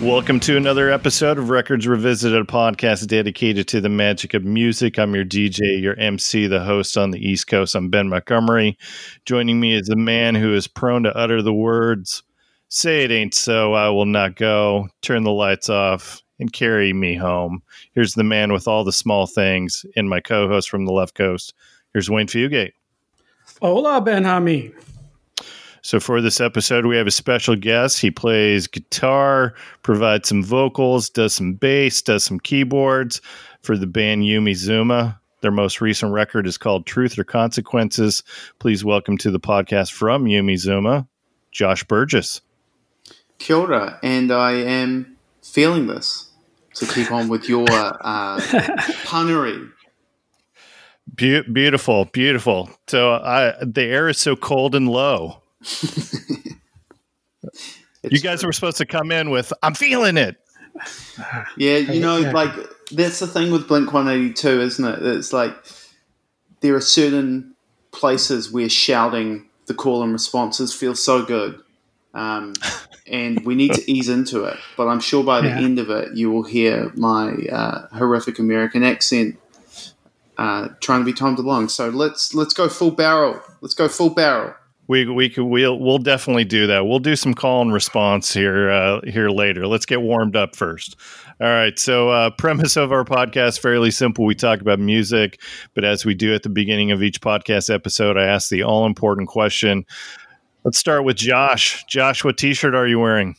Welcome to another episode of Records Revisited, a podcast dedicated to the magic of music. I'm your DJ, your MC, the host on the East Coast. I'm Ben Montgomery. Joining me is a man who is prone to utter the words, Say it ain't so, I will not go, turn the lights off, and carry me home. Here's the man with all the small things, and my co host from the left coast. Here's Wayne Fugate. Hola, Ben Hami. So for this episode, we have a special guest. He plays guitar, provides some vocals, does some bass, does some keyboards for the band Yumi Zouma. Their most recent record is called Truth or Consequences. Please welcome to the podcast from Yumi Zouma, Josh Burgess. Kia ora, and I am feeling this to keep on with your uh, punnery. Be- beautiful, beautiful. So I, the air is so cold and low. you guys true. were supposed to come in with "I'm feeling it." Yeah, you know, Yeah. like that's the thing with Blink One Eighty Two, isn't it? It's like there are certain places where shouting the call and responses feels so good, um, and we need to ease into it. But I'm sure by the Yeah. end of it, you will hear my uh, horrific American accent uh, trying to be timed along. So let's let's go full barrel. Let's go full barrel. We we could we'll we'll definitely do that. We'll do some call and response here uh, here later. Let's get warmed up first. All right. So uh, premise of our podcast fairly simple. We talk about music, but as we do at the beginning of each podcast episode, I ask the all important question. Let's start with Josh. Josh, what T-shirt are you wearing?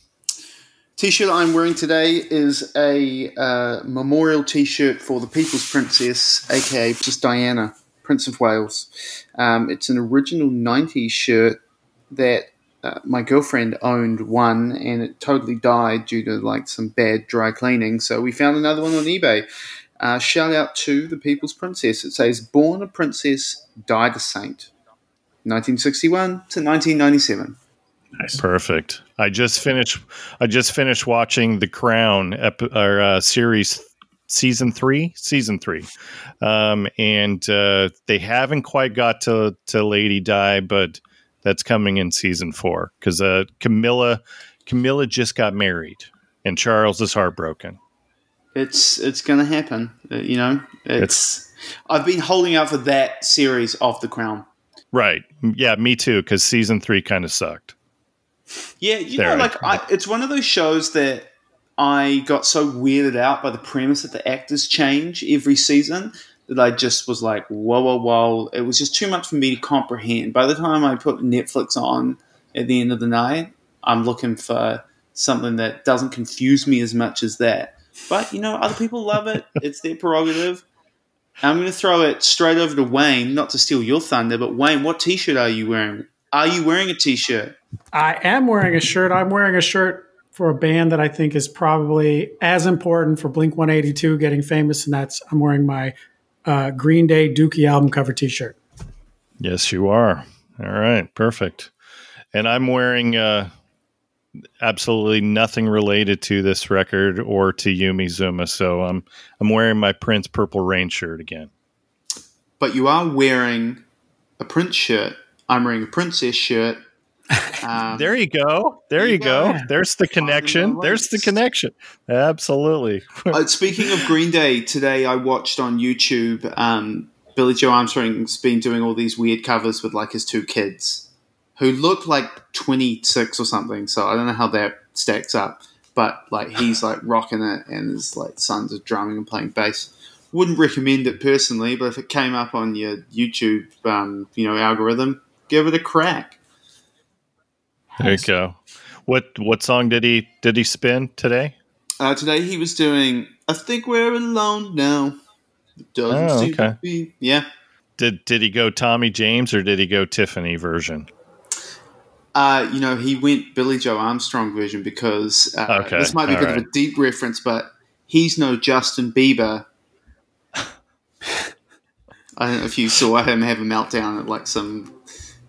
T-shirt I'm wearing today is a uh, memorial T-shirt for the People's Princess, aka Princess Diana, Prince of Wales. Um, it's an original '90s shirt that uh, my girlfriend owned one, and it totally died due to like some bad dry cleaning. So we found another one on eBay. Uh, shout out to the People's Princess. It says "Born a Princess, died a Saint." 1961 to 1997. Nice. Perfect. I just finished. I just finished watching The Crown ep- or, uh, series season three. Season three, um, and uh, they haven't quite got to to Lady Di, but that's coming in season four because uh, Camilla Camilla just got married, and Charles is heartbroken. It's it's going to happen. Uh, you know, it's, I've been holding out for that series of The Crown. Right? Yeah, me too. Because season three kind of sucked. Yeah, you There, know, like I, it's one of those shows that I got so weirded out by the premise that the actors change every season that I just was like, whoa, whoa, whoa! It was just too much for me to comprehend. By the time I put Netflix on at the end of the night, I'm looking for something that doesn't confuse me as much as that. But you know, other people love it. It's their prerogative. I'm going to throw it straight over to Wayne, not to steal your thunder, but Wayne, what T-shirt are you wearing? Are you wearing a T-shirt? I am wearing a shirt. I'm wearing a shirt for a band that I think is probably as important for Blink 182 getting famous, and that's I'm wearing my uh, Green Day Dookie album cover T-shirt. Yes, you are. All right, perfect. And I'm wearing uh, absolutely nothing related to this record or to Yumi Zouma, so I'm I'm wearing my Prince Purple Rain shirt again. but you are wearing a Prince shirt. I'm wearing a princess shirt. Um, There you go. There you go. go. There's the connection. There's the connection. Absolutely. uh, speaking of Green Day, today I watched on YouTube. Um, Billie Joe Armstrong's been doing all these weird covers with like his two kids, who look like 26 or something. So I don't know how that stacks up. But like he's like rocking it, and his like sons are drumming and playing bass. Wouldn't recommend it personally, but if it came up on your YouTube, um, you know, algorithm, give it a crack. There you go. What what song did he did he spin today? Uh, today he was doing I think we're alone now. Doesn't Oh, seem okay. to be. Yeah. Did did he go Tommy James or did he go Tiffany version? Uh, you know, he went Billie Joe Armstrong version because uh, Okay, this might be a bit of a deep reference, but he's no Justin Bieber. I don't know if you saw him have a meltdown at like some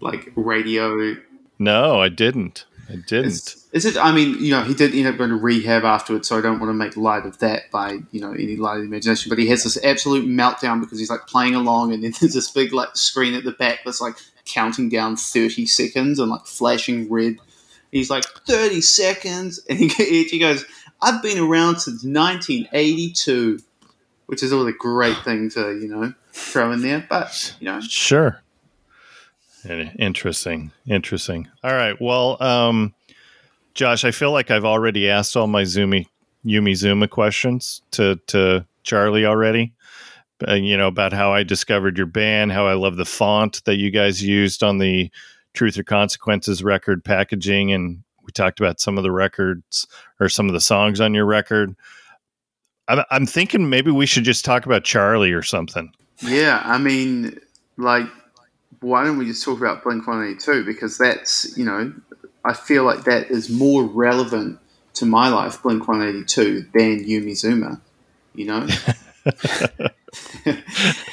like radio. No, I didn't. I didn't. Is, is it? I mean, you know, he did end up going to rehab afterwards, so I don't want to make light of that by you know any light of the imagination. But he has this absolute meltdown because he's like playing along, and then there's this big like screen at the back that's like counting down thirty seconds and like flashing red. He's like thirty seconds, and he, he goes, I've been around since 1982, which is always a great thing to you know throw in there. But you know, Sure. Interesting. Interesting. All right. Well, um, Josh, I feel like I've already asked all my Zumi Yumi Zouma questions to to Charlie already. Uh, you know about how I discovered your band, how I love the font that you guys used on the Truth or Consequences record packaging, and we talked about some of the records or some of the songs on your record. I'm, I'm thinking maybe we should just talk about Charlie or something. yeah, I mean, like, why don't we just talk about Blink 182? Because that's you know, I feel like that is more relevant to my life, Blink 182, than Yumi Zouma. You know.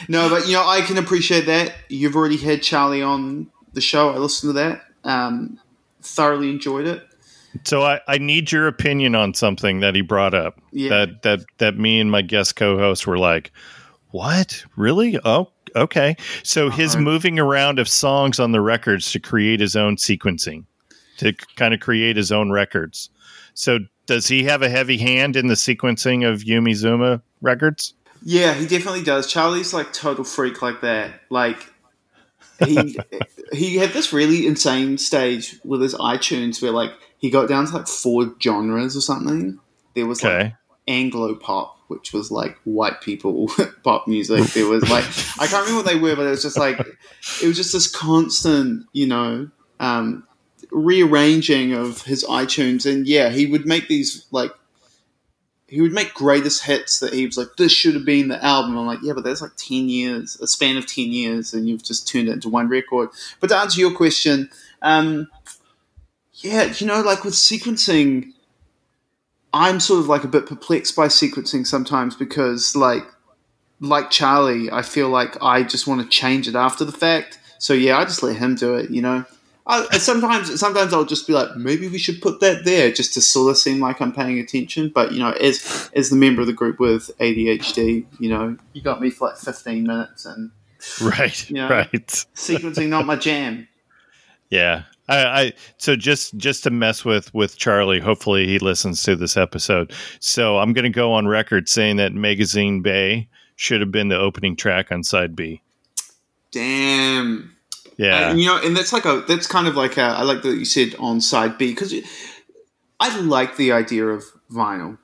no, but you know, I can appreciate that. You've already had Charlie on the show. I listened to that. Um, thoroughly enjoyed it. So I, I need your opinion on something that he brought up. Yeah. That that that me and my guest co-host were like, "What? Really? Oh, okay." So his Uh-huh. moving around of songs on the records to create his own sequencing, to kind of create his own records. So does he have a heavy hand in the sequencing of Yumi Zouma records? Yeah, he definitely does. Charlie's like total freak like that. Like he he had this really insane stage with his iTunes where like he got down to like four genres or something. There was like Anglo pop, which was like white people pop music. It was like I can't remember what they were, but it was just like it was just this constant, you know, um, rearranging of his iTunes. And yeah, he would make these like he would make greatest hits that he was like, this should have been the album. I'm like, yeah, but that's like ten years, a span of ten years, and you've just turned it into one record. But to answer your question, um, yeah, you know, like with sequencing, I'm sort of like a bit perplexed by sequencing sometimes because, like, like Charlie, I feel like I just want to change it after the fact. So yeah, I just let him do it. You know, I, sometimes sometimes I'll just be like, maybe we should put that there just to sort of seem like I'm paying attention. But you know, as as the member of the group with ADHD, you know, you got me for like 15 minutes and Right. Yeah. Right. sequencing not my jam. Yeah. I, I so just just to mess with with Charlie. Hopefully he listens to this episode. So I'm going to go on record saying that Magazine Bay should have been the opening track on side B. Damn. Yeah. Uh, you know, and that's like a that's kind of like a, I like that you said on side B because I like the idea of vinyl.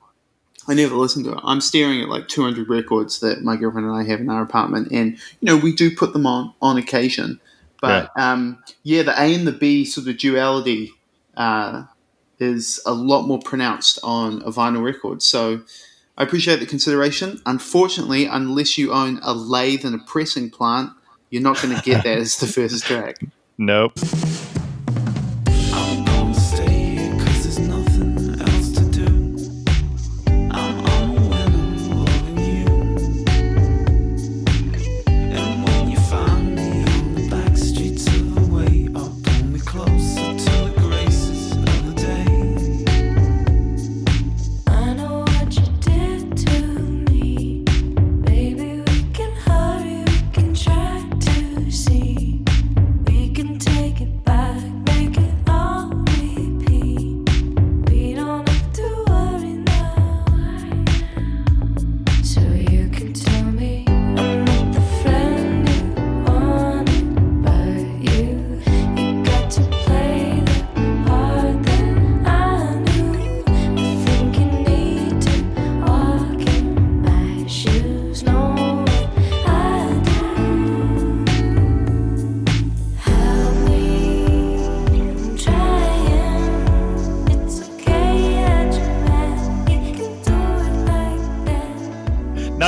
I never listened to it. I'm staring at like 200 records that my girlfriend and I have in our apartment, and you know we do put them on on occasion. But yeah, um, yeah the A and the B sort of duality uh, is a lot more pronounced on a vinyl record. So I appreciate the consideration. Unfortunately, unless you own a lathe and a pressing plant, you're not going to get that as the first track. nope.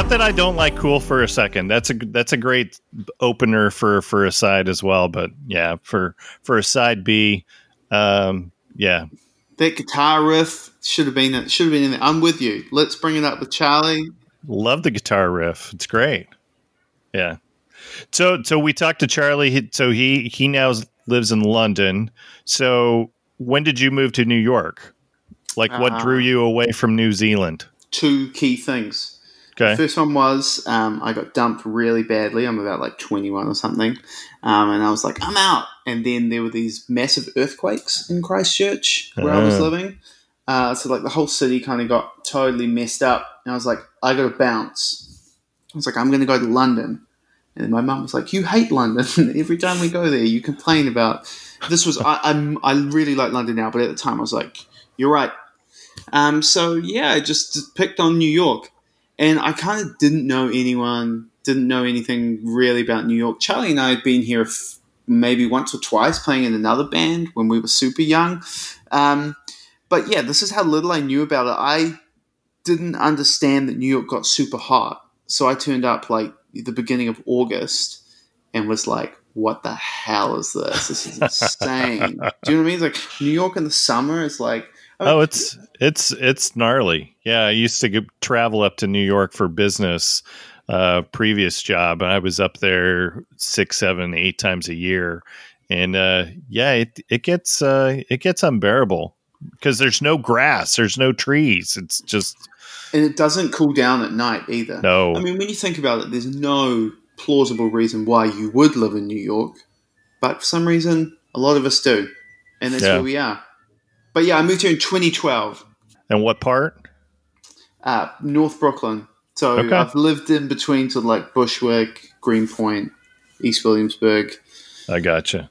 Not that I don't like Cool for a second. That's a that's a great opener for for a side as well. But yeah, for for a side B, um, yeah, That guitar riff should have been should have been in there. I'm with you. Let's bring it up with Charlie. love the guitar riff. It's great. Yeah. So so we talked to Charlie. So he he now lives in London. So when did you move to New York? Like what Uh, drew you away from New Zealand? Two key things. Okay. First one was um, I got dumped really badly. I'm about like 21 or something, um, and I was like, I'm out. And then there were these massive earthquakes in Christchurch where I was living, Uh, so like the whole city kind of got totally messed up, and I was like, I got to bounce. I was like, I'm going to go to London, and my mum was like, You hate London. Every time we go there, you complain about. This was I, I'm I really like London now, but at the time I was like, You're right. Um, so yeah, I just picked on New York, and I kind of didn't know anyone, didn't know anything really about New York. Charlie and I had been here f- maybe once or twice playing in another band when we were super young. Um, but yeah, this is how little I knew about it. I didn't understand that New York got super hot, so I turned up like the beginning of August and was like, "What the hell is this? This is insane." Do you know what I mean? It's like New York in the summer is like. I mean, Oh, it's it's it's gnarly. Yeah, I used to travel up to New York for business. Uh, previous job, and I was up there six, seven, eight times a year, and uh, yeah, it it gets uh, it gets unbearable because there's no grass, there's no trees. It's just and it doesn't cool down at night either. no. I mean, when you think about it, there's no plausible reason why you would live in New York, but for some reason, a lot of us do, and that's Yeah. where we are. But yeah, I moved here in 2012, and what part? uh, North Brooklyn. So Okay. I've lived in between to like Bushwick, Greenpoint, East Williamsburg. I gotcha.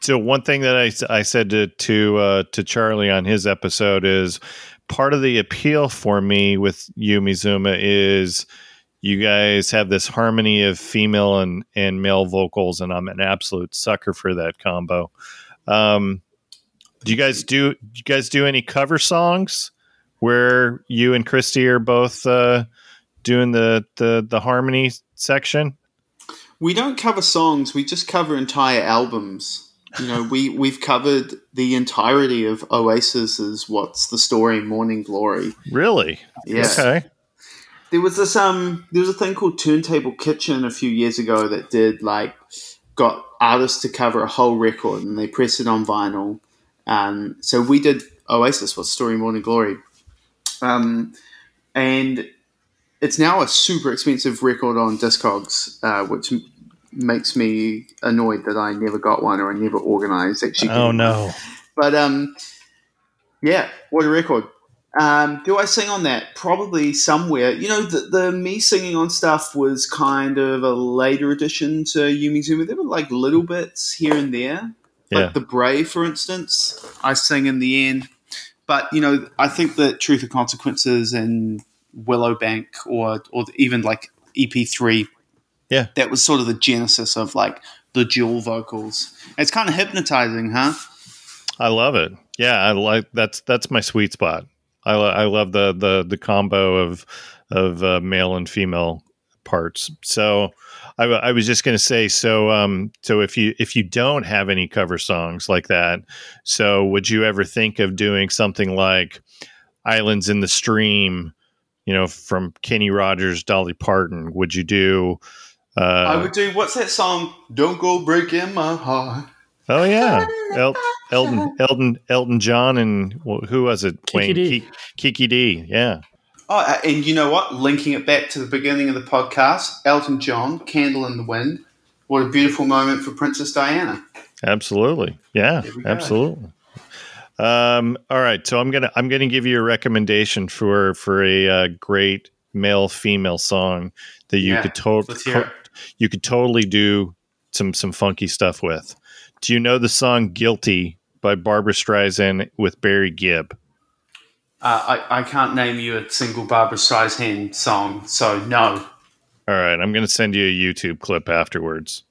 So one thing that I, I said to to uh, to Charlie on his episode is part of the appeal for me with Yumi Zouma is you guys have this harmony of female and and male vocals, and I'm an absolute sucker for that combo. Um, do you guys do, do you guys do any cover songs where you and Christie are both uh, doing the, the the harmony section? We don't cover songs; we just cover entire albums. You know, we we've covered the entirety of Oasis's "What's the Story" "Morning Glory." Really? Yeah. Okay. There was this um there was a thing called Turntable Kitchen a few years ago that did like got artists to cover a whole record and they pressed it on vinyl. Um, so we did Oasis, What's Story Morning Glory. Um, and it's now a super expensive record on Discogs, uh, which m- makes me annoyed that I never got one or I never organized actually. Oh no. But um, yeah, what a record. Um, do I sing on that? Probably somewhere. You know, the, the me singing on stuff was kind of a later addition to Yumi Zouma. There were like little bits here and there. Yeah. Like the Brave, for instance, I sing in the end. But, you know, I think that Truth or Consequences and Willowbank or, or even like EP3, Yeah. that was sort of the genesis of like the dual vocals. It's kind of hypnotizing, huh? I love it. Yeah, I like that's that's my sweet spot. I, lo- I love the the the combo of of uh, male and female parts. So I, w- I was just going to say so um so if you if you don't have any cover songs like that, so would you ever think of doing something like Islands in the Stream, you know, from Kenny Rogers, Dolly Parton? Would you do uh I would do what's that song? Don't go breaking my heart. Oh yeah, El- Elton, Elton, Elton John, and wh- who was it? Kiki Dee. Ki- Kiki Dee. Yeah, Oh, uh, and you know what? Linking it back to the beginning of the podcast, Elton John, "Candle in the Wind." What a beautiful moment for Princess Diana. absolutely. Yeah, There we go. absolutely. Um, all right, so I'm gonna I'm gonna give you a recommendation for for a uh, great male female song that you Yeah, could totally it. you could totally do some some funky stuff with. Do you know the song "Guilty" by Barbra Streisand with Barry Gibb? Uh, I, I can't name you a single Barbra Streisand song, so no. All right, I'm gonna send you a YouTube clip afterwards.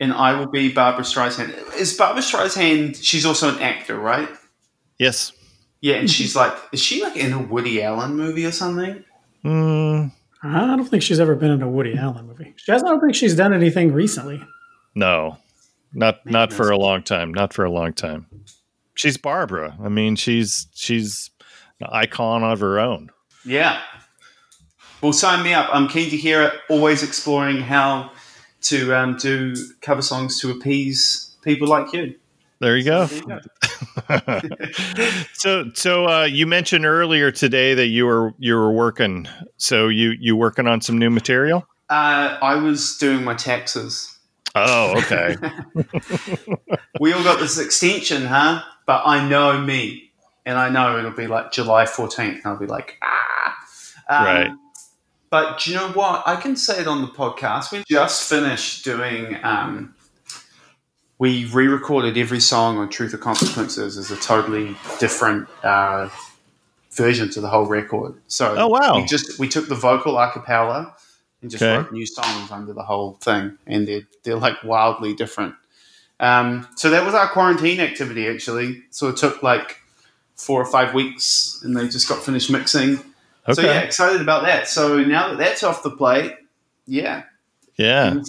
And I will be Barbra Streisand. Is Barbra Streisand? She's also an actor, right? Yes. Yeah, and she's like, is she like in a Woody Allen movie or something? Mm, I don't think she's ever been in a Woody Allen movie. She has, I don't think she's done anything recently. No, not not for a long time. Not for a long time. She's Barbara. I mean, she's she's an icon of her own. Yeah. Well, sign me up. I'm keen to hear it. Always exploring how to um, do cover songs to appease people like you. There you go. There you go. so so uh, you mentioned earlier today that you were you were working. So you you working on some new material? Uh, I was doing my taxes. Oh, okay. We all got this extension, huh? But I know me. And I know it'll be like July 14th, and I'll be like, ah. Um, Right. But do you know what? I can say it on the podcast. We just finished doing. Um, we re-recorded every song on Truth or Consequences as a totally different uh, version to the whole record. So, Oh, wow. we just we took the vocal a cappella and just Okay. wrote new songs under the whole thing, and they're they're like wildly different. Um, so that was our quarantine activity. Actually, so it took like four or five weeks, and they just got finished mixing. So yeah, excited about that. So now that that's off the plate, yeah, Yeah.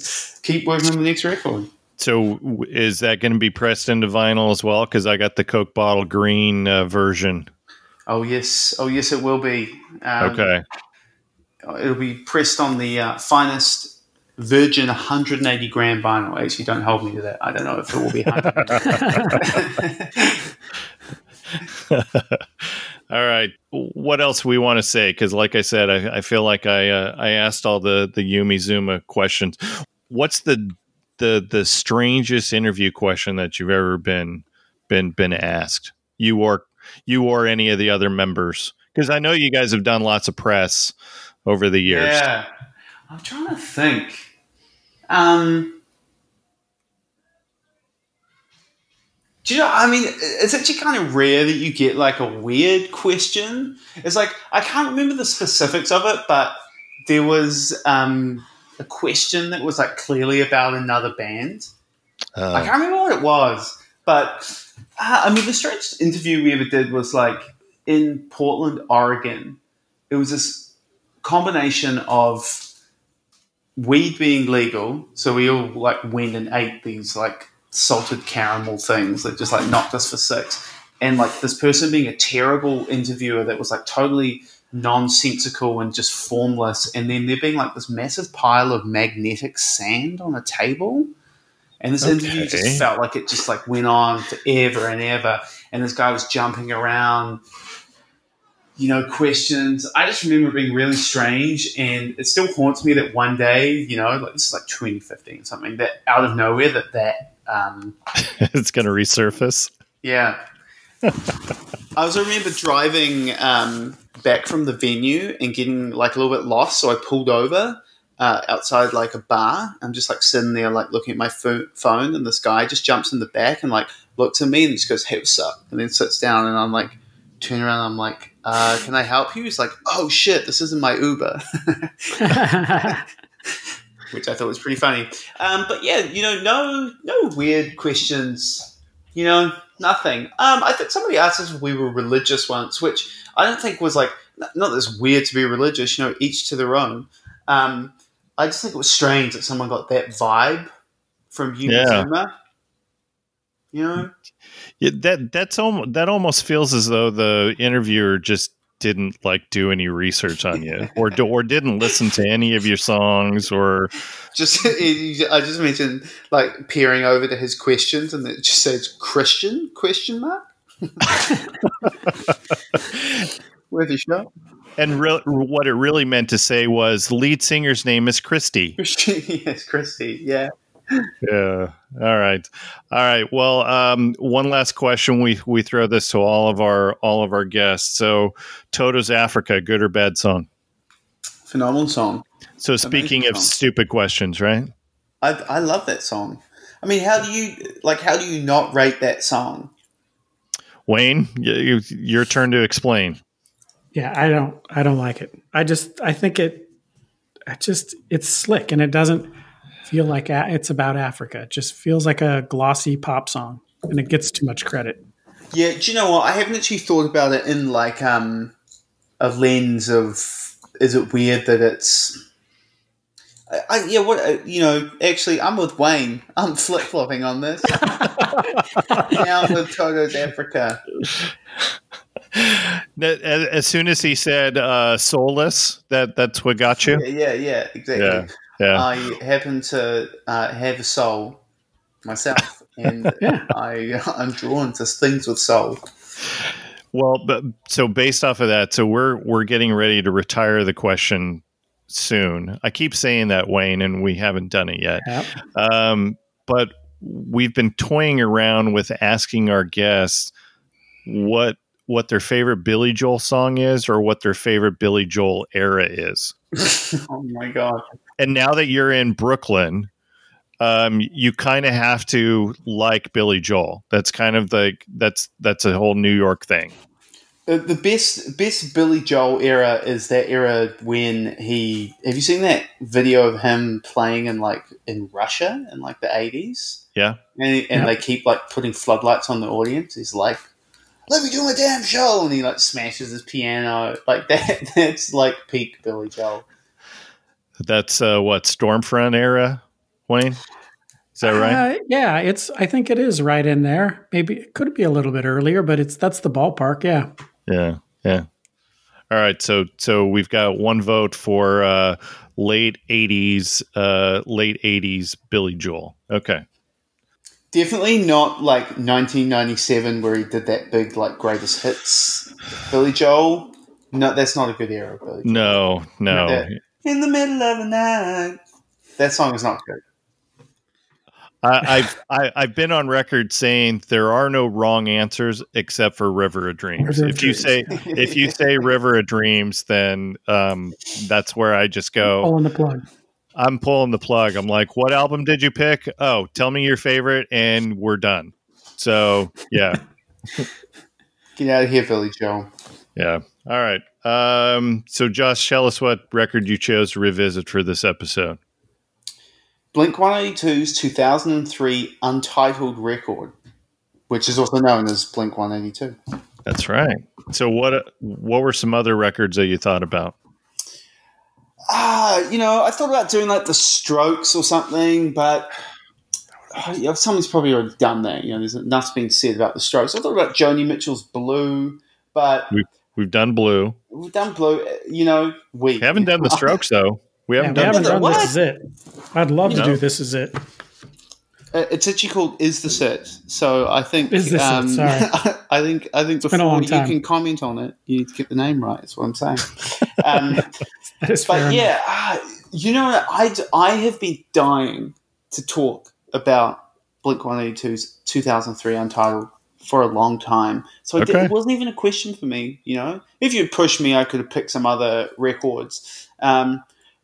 keep working on the next record. So is that going to be pressed into vinyl as well? Because I got the Coke bottle green uh, version. Oh yes, oh yes, it will be. Um, Okay. it'll be pressed on the uh, finest virgin 180 gram vinyl. Actually, don't hold me to that. I don't know if it will be. 100. All right. What else we want to say? Because, like I said, I, I feel like I uh, I asked all the the Yumi Zouma questions. What's the the the strangest interview question that you've ever been been been asked? You or you or any of the other members? Because I know you guys have done lots of press over the years. Yeah, I'm trying to think. Um, do you know? I mean, it's actually kind of rare that you get like a weird question. It's like I can't remember the specifics of it, but there was um, a question that was like clearly about another band. I Uh, can't remember what it was, but uh, I mean, the strangest interview we ever did was like in Portland, Oregon. It was this combination of weed being legal, so we all like went and ate these like salted caramel things that just like knocked us for six, and like this person being a terrible interviewer that was like totally nonsensical and just formless, and then there being like this massive pile of magnetic sand on a table. And this interview just felt like it just like went on forever and ever. And this guy was jumping around, you know, questions. I just remember being really strange, and it still haunts me that one day, you know, like this is like 2015 or something, that out of nowhere, that that, um, it's going to resurface. yeah. I also remember driving um, back from the venue and getting like a little bit lost, so I pulled over uh, outside like a bar. I'm just like sitting there, like looking at my pho- phone, and this guy just jumps in the back and like looks at me and just goes, "Hey, what's up?" and then sits down, and I'm like, turn around, I'm like, uh, "Can I help you?" He's like, "Oh shit, this isn't my Uber." which I thought was pretty funny. Um, but yeah, you know, no, no weird questions. You know, nothing. Um, I think somebody asked us if we were religious once, which I don't think was like not that it's weird to be religious. You know, each to their own. Um, I just think it was strange that someone got that vibe from you, Yeah. Zouma. You know, Yeah, that that's almost that almost feels as though the interviewer just didn't like do any research on you, or or didn't listen to any of your songs, or just I just mentioned like peering over to his questions, and it just says Christian question mark. Worth a shot. and re- what it really meant to say was the lead singer's name is Christie. Yes, Christie, yeah. Yeah. All right. All right. Well, um, one last question. We we throw this to all of our all of our guests. So, Toto's Africa, good or bad song? Phenomenal song. So, speaking Amazing of song. stupid questions, right? I, I love that song. I mean, how do you like? How do you not rate that song? Wayne, y- you, your turn to explain. Yeah, I don't I don't like it. I just I think it I just it's slick and it doesn't feel like a, it's about Africa. It just feels like a glossy pop song and it gets too much credit. Yeah, do you know what? I haven't actually thought about it in like um a lens of is it weird that it's. I, I, yeah, what uh, you know? Actually, I'm with Wayne. I'm flip flopping on this. now I'm with Toto's Africa. As, as soon as he said uh, "soulless," that that's what got you. Yeah, yeah, yeah, exactly. Yeah, yeah. I happen to uh, have a soul myself, and Yeah. I I'm drawn to things with soul. Well, but so based off of that, so we're we're getting ready to retire the question soon. I keep saying that, Wayne, and we haven't done it yet. Yep. Um, but we've been toying around with asking our guests what what their favorite Billy Joel song is or what their favorite Billy Joel era is. oh my god. And now that you're in Brooklyn, um, you kind of have to like Billy Joel. That's kind of like that's that's a whole New York thing. The, the best best Billy Joel era is that era when he have you seen that video of him playing in like in Russia in like the eighties? Yeah. And, and Yeah. they keep like putting floodlights on the audience. He's like, Let me do my damn show and he like smashes his piano. Like that that's like peak Billy Joel. That's uh, what Storm Front era, Wayne. Is that right? Uh, yeah, it's. I think it is right in there. Maybe it could be a little bit earlier, but it's that's the ballpark. Yeah. Yeah, yeah. All right, so so we've got one vote for uh, late '80s, uh, late '80s Billy Joel. Okay, Definitely not like 1997 where he did that big like greatest hits Billy Joel. No, that's not a good era. Billy Joel. no, no, Yeah. In the middle of the night. That song is not good. I, I've I, I've been on record saying there are no wrong answers except for River of Dreams. River of if you say if you say River of Dreams, then um, that's where I just go. Pulling the plug. I'm pulling the plug. I'm like, what album did you pick? Oh, tell me your favorite, and we're done. So yeah. Get out of here, Billy Joe. Yeah. All right. Um, so, Josh, tell us what record you chose to revisit for this episode. Blink 182's 2003 Untitled record, which is also known as Blink 182. That's right. So, what what were some other records that you thought about? Ah, you know, I thought about doing like the Strokes or something, but yeah, somebody's probably already done that. You know, there's enough being said about the Strokes. I thought about Joni Mitchell's Blue, but We've done Blue. we've done Blue. You know, we, We haven't done the Strokes though. We haven't we done. haven't done this is it. I'd love to No. do this is it. Uh, It's actually called "Is the It?" So I think Is This It? um, Sorry. I think I think been a before you can comment on it, you need to get the name right. That's what I'm saying. um, That is but enough. yeah, uh, you know, I I have been dying to talk about Blink 182's 2003 Untitled for a long time. So did- Okay. it wasn't even a question for me. You know, if you'd pushed me, I could have picked some other records. Um,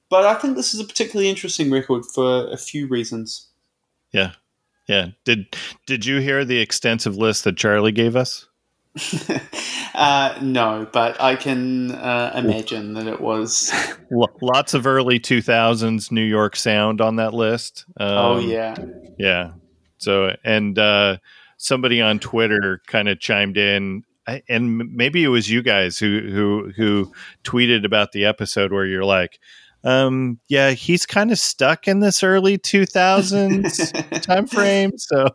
but I think this is a particularly interesting record for a few reasons. Yeah, yeah. Did Did you hear the extensive list that Charlie gave us? uh, no, but I can uh, imagine that it was. Lots of early 2000s New York sound on that list. Um, oh yeah, Yeah. So, and uh, somebody on Twitter kind of chimed in, and maybe it was you guys who who who tweeted about the episode where you're like, um, yeah, he's kind of stuck in this early 2000s time frame. So,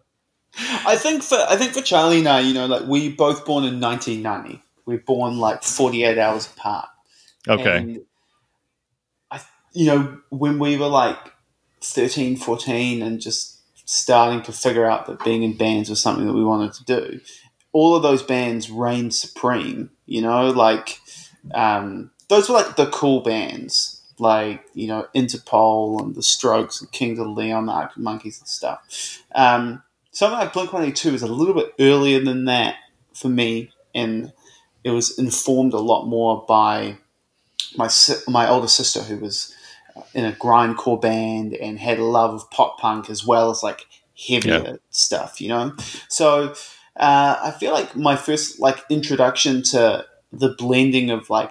I think for I think for Charlie and I, you know, like we both born in 1990. We're born like 48 hours apart. okay, And I, you know, when we were like 13, 14 and just starting to figure out that being in bands was something that we wanted to do, all of those bands reigned supreme, you know, like um, those were like the cool bands, like, you know, Interpol and the Strokes and Kings of Leon, the Arctic Monkeys and stuff. Um, something like Blink 182 is a little bit earlier than that for me, and it was informed a lot more by my my older sister who was in a grindcore band and had a love of pop punk as well as like heavier stuff, you know. So uh, I feel like my first like introduction to the blending of like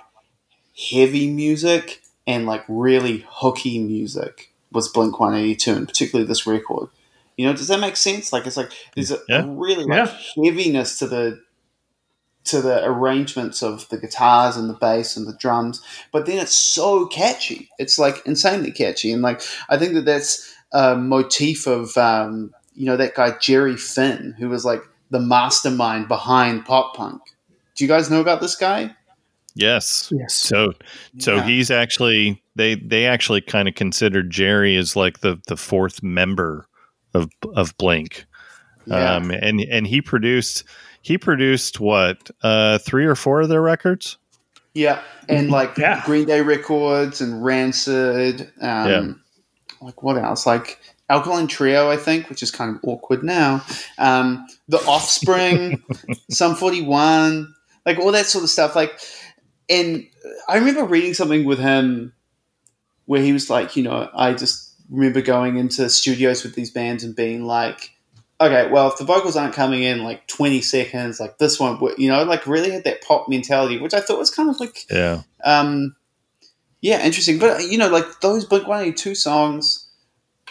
heavy music and like really hooky music was Blink One Eighty Two, and particularly this record. You know, does that make sense? Like it's like there's a, Yeah. a really like heaviness to the to the arrangements of the guitars and the bass and the drums, but then it's so catchy. It's like insanely catchy, and like I think that that's a motif of um, you know that guy Jerry Finn, who was like the mastermind behind pop punk. Do you guys know about this guy? yes. Yes. So, so Yeah. he's actually they they actually kind of considered Jerry as like the the fourth member of of Blink. Yeah. um, and and he produced he produced what uh, three or four of their records. Yeah, and like Yeah. Green Day records and Rancid. Um, Yeah. Like what else? Like Alkaline Trio, I think, which is kind of awkward now. Um, the Offspring, Sum Forty One, like all that sort of stuff. Like, and I remember reading something with him where he was like, you know, I just remember going into studios with these bands and being like, okay, well, if the vocals aren't coming in like 20 seconds, like this one, you know, like really had that pop mentality, which I thought was kind of like, Yeah. um, yeah, interesting. But, you know, like those Blink 182 songs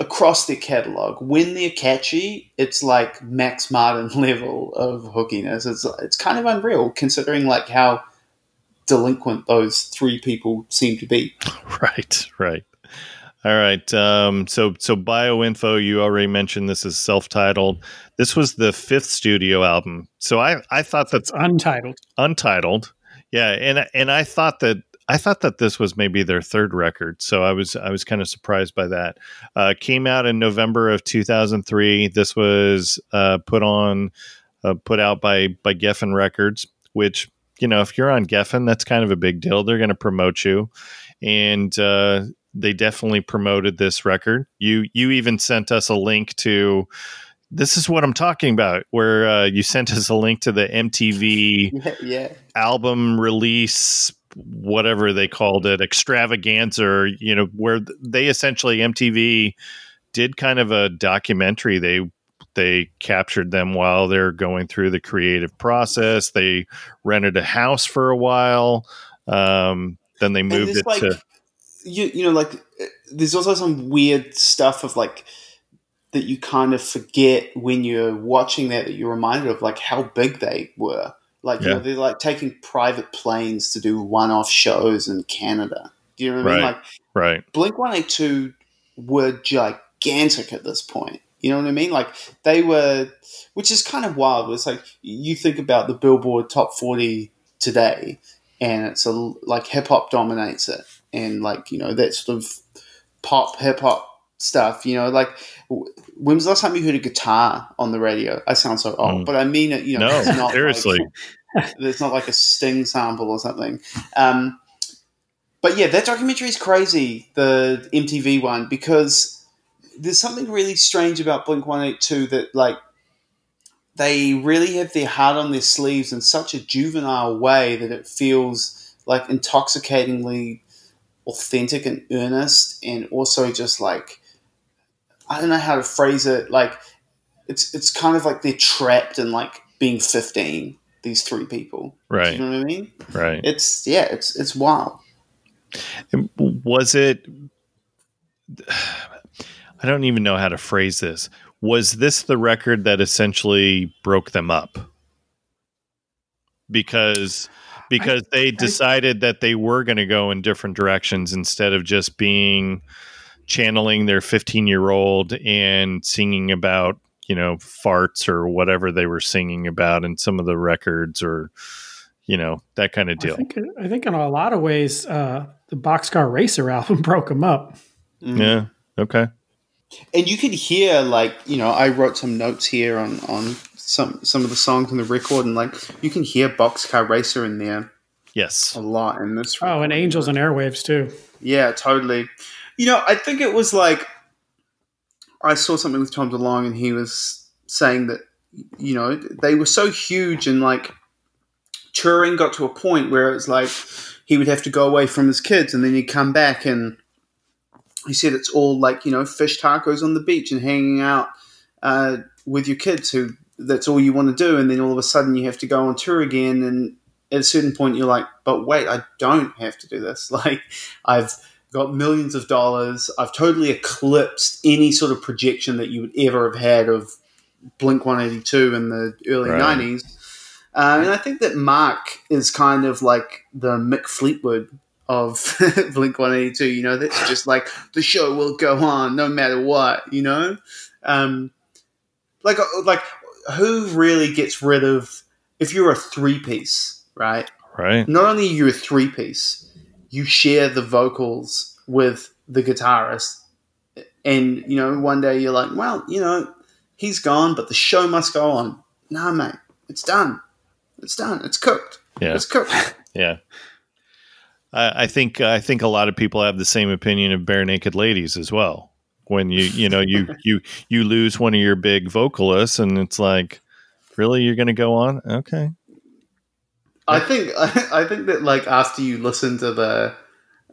across their catalog, when they're catchy, it's like Max Martin level of hookiness. It's, it's kind of unreal considering like how delinquent those three people seem to be. Right, right. All right. Um, so, so bioinfo. You already mentioned this is self-titled. This was the fifth studio album. So I, I thought that's It's untitled. untitled. Yeah, and and I thought that I thought that this was maybe their third record. So I was I was kind of surprised by that. Uh, came out in November of 2003. This was uh, put on uh, put out by by Geffen Records, which you know if you're on Geffen, that's kind of a big deal. They're going to promote you, and uh, they definitely promoted this record. You you even sent us a link to. This is what I'm talking about. Where uh, you sent us a link to the MTV Yeah, album release whatever they called it extravaganza you know where they essentially mtv did kind of a documentary they they captured them while they're going through the creative process they rented a house for a while um, then they moved it like, to you, you know, like uh, there's also some weird stuff of like that you kind of forget when you're watching that that you're reminded of like how big they were. Like you know, they're like taking private planes to do one-off shows in Canada. Do you know what I mean? Right. Like right Blink One Eight Two were gigantic at this point. You know what I mean? Like they were, which is kind of wild. It's like you think about the Billboard Top Forty today, and it's a like hip hop dominates it, and like you know that sort of pop hip hop stuff. You know, like when was the last time you heard a guitar on the radio? I sound so old, Mm. but I mean it. You know, No, it's not seriously. Like, there's not like a Sting sample or something. Um, but yeah, that documentary is crazy, the MTV one, because there's something really strange about Blink 182 that, like, they really have their heart on their sleeves in such a juvenile way that it feels like intoxicatingly authentic and earnest, and also just like, I don't know how to phrase it. Like, it's it's kind of like they're trapped in like being 15. These three people, right you know what I mean? right It's yeah, it's it's wild. Was it i don't even know how to phrase this was this the record that essentially broke them up because because they decided that they were going to go in different directions instead of just being channeling their 15 year old and singing about you know farts or whatever they were singing about in some of the records or you know that kind of I deal think, I think in a lot of ways, uh, the Boxcar Racer album broke them up. Mm. yeah okay and you could hear like you know I wrote some notes here on on some some of the songs on the record, and like you can hear Boxcar Racer in there yes a lot in this. Oh, and Angels and Airwaves too. Yeah, totally. You know, I think it was like I saw something with Tom DeLonge, and he was saying that you know they were so huge, and like touring got to a point where it was like he would have to go away from his kids, and then he'd come back, and he said it's all like you know fish tacos on the beach and hanging out uh, with your kids, who that's all you want to do, and then all of a sudden you have to go on tour again, and at a certain point you're like, but wait, I don't have to do this. Like I've got millions of dollars. I've totally eclipsed any sort of projection that you would ever have had of Blink 182 in the early Right. 90s. Uh, and I think that Mark is kind of like the Mick Fleetwood of Blink 182. You know, that's just like the show will go on no matter what, you know? Um, like, like, who really gets rid of, if you're a three piece, right? right not only are you a three piece, you share the vocals with the guitarist. And, you know, one day you're like, well, you know, he's gone, but the show must go on. Nah, mate, it's done. It's done. It's cooked. yeah It's cooked. Yeah. I, I think I think a lot of people have the same opinion of Barenaked Ladies as well. When you you know you you you lose one of your big vocalists and it's like, really you're going to go on? Okay, I think I think that like after you listen to the,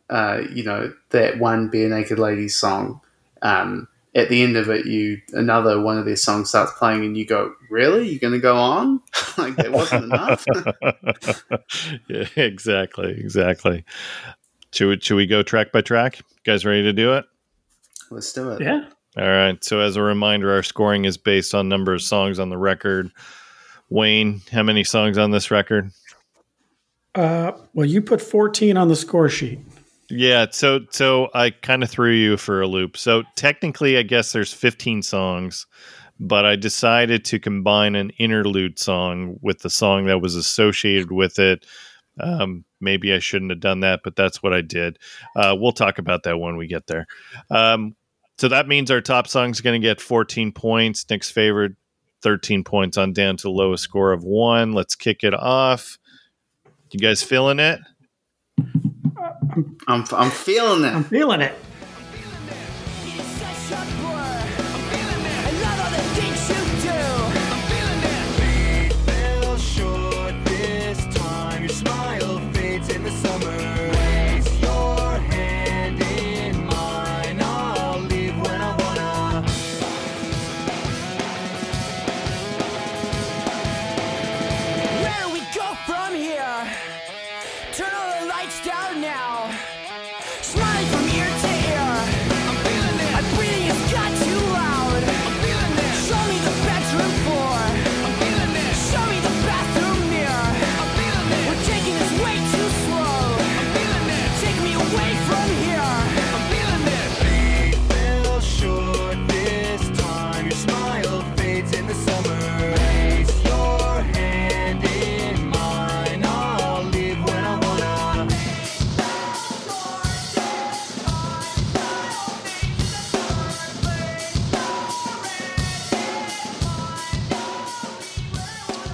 uh, you know, that one Barenaked Ladies song, um, at the end of it, you another one of their songs starts playing, and you go, "Really? You're going to go on? like that wasn't enough?" yeah, exactly, exactly. Should we, should we go track by track? You guys ready to do it? Let's do it. Yeah. All right. So, as a reminder, our scoring is based on number of songs on the record. Wayne, how many songs on this record? Uh, well, you put 14 on the score sheet. Yeah, so so I kind of threw you for a loop. So technically, I guess there's 15 songs, but I decided to combine an interlude song with the song that was associated with it. Um, maybe I shouldn't have done that, but that's what I did. Uh, we'll talk about that when we get there. Um, so that means our top song is going to get 14 points. Nick's favorite, 13 points on down to lowest score of one. Let's kick it off. You guys feeling it? I'm I'm feeling it. I'm feeling it.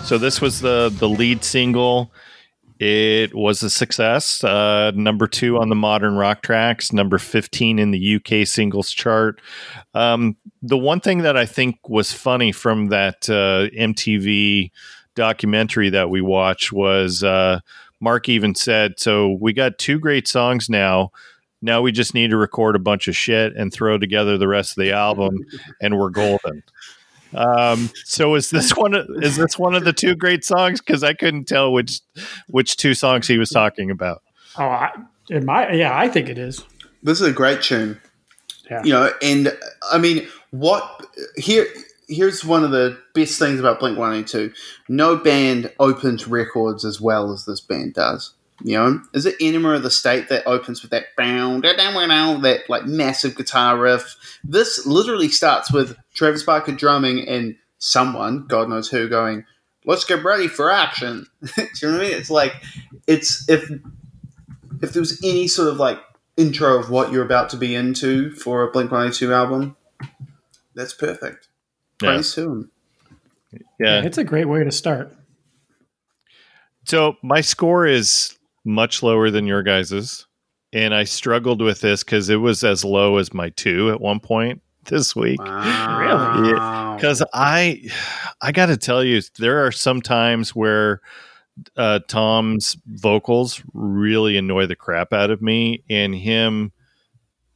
So this was the the lead single. It was a success. Uh, number two on the modern rock tracks, number 15 in the UK singles chart. Um, the one thing that I think was funny from that uh, MTV documentary that we watched was uh, Mark even said, So we got two great songs now. Now we just need to record a bunch of shit and throw together the rest of the album, and we're golden. Um, so is this one? Is this one of the two great songs? Because I couldn't tell which which two songs he was talking about. Oh, I, in my yeah, I think it is. This is a great tune. Yeah. You know, and I mean, what here? Here's one of the best things about Blink One Eighty Two. No band opens records as well as this band does. You know, is it Enema of the State that opens with that bound, that like massive guitar riff? This literally starts with Travis Barker drumming and someone, God knows who, going, "Let's get ready for action." Do you know what I mean? It's like it's if if there was any sort of like intro of what you're about to be into for a Blink 182 album, that's perfect. Yeah. Praise to him. Yeah. It's a great way to start. So my score is much lower than your guys's, and I struggled with this because it was as low as my two at one point this week. Wow. because I, I got to tell you, there are some times where uh, Tom's vocals really annoy the crap out of me, and him,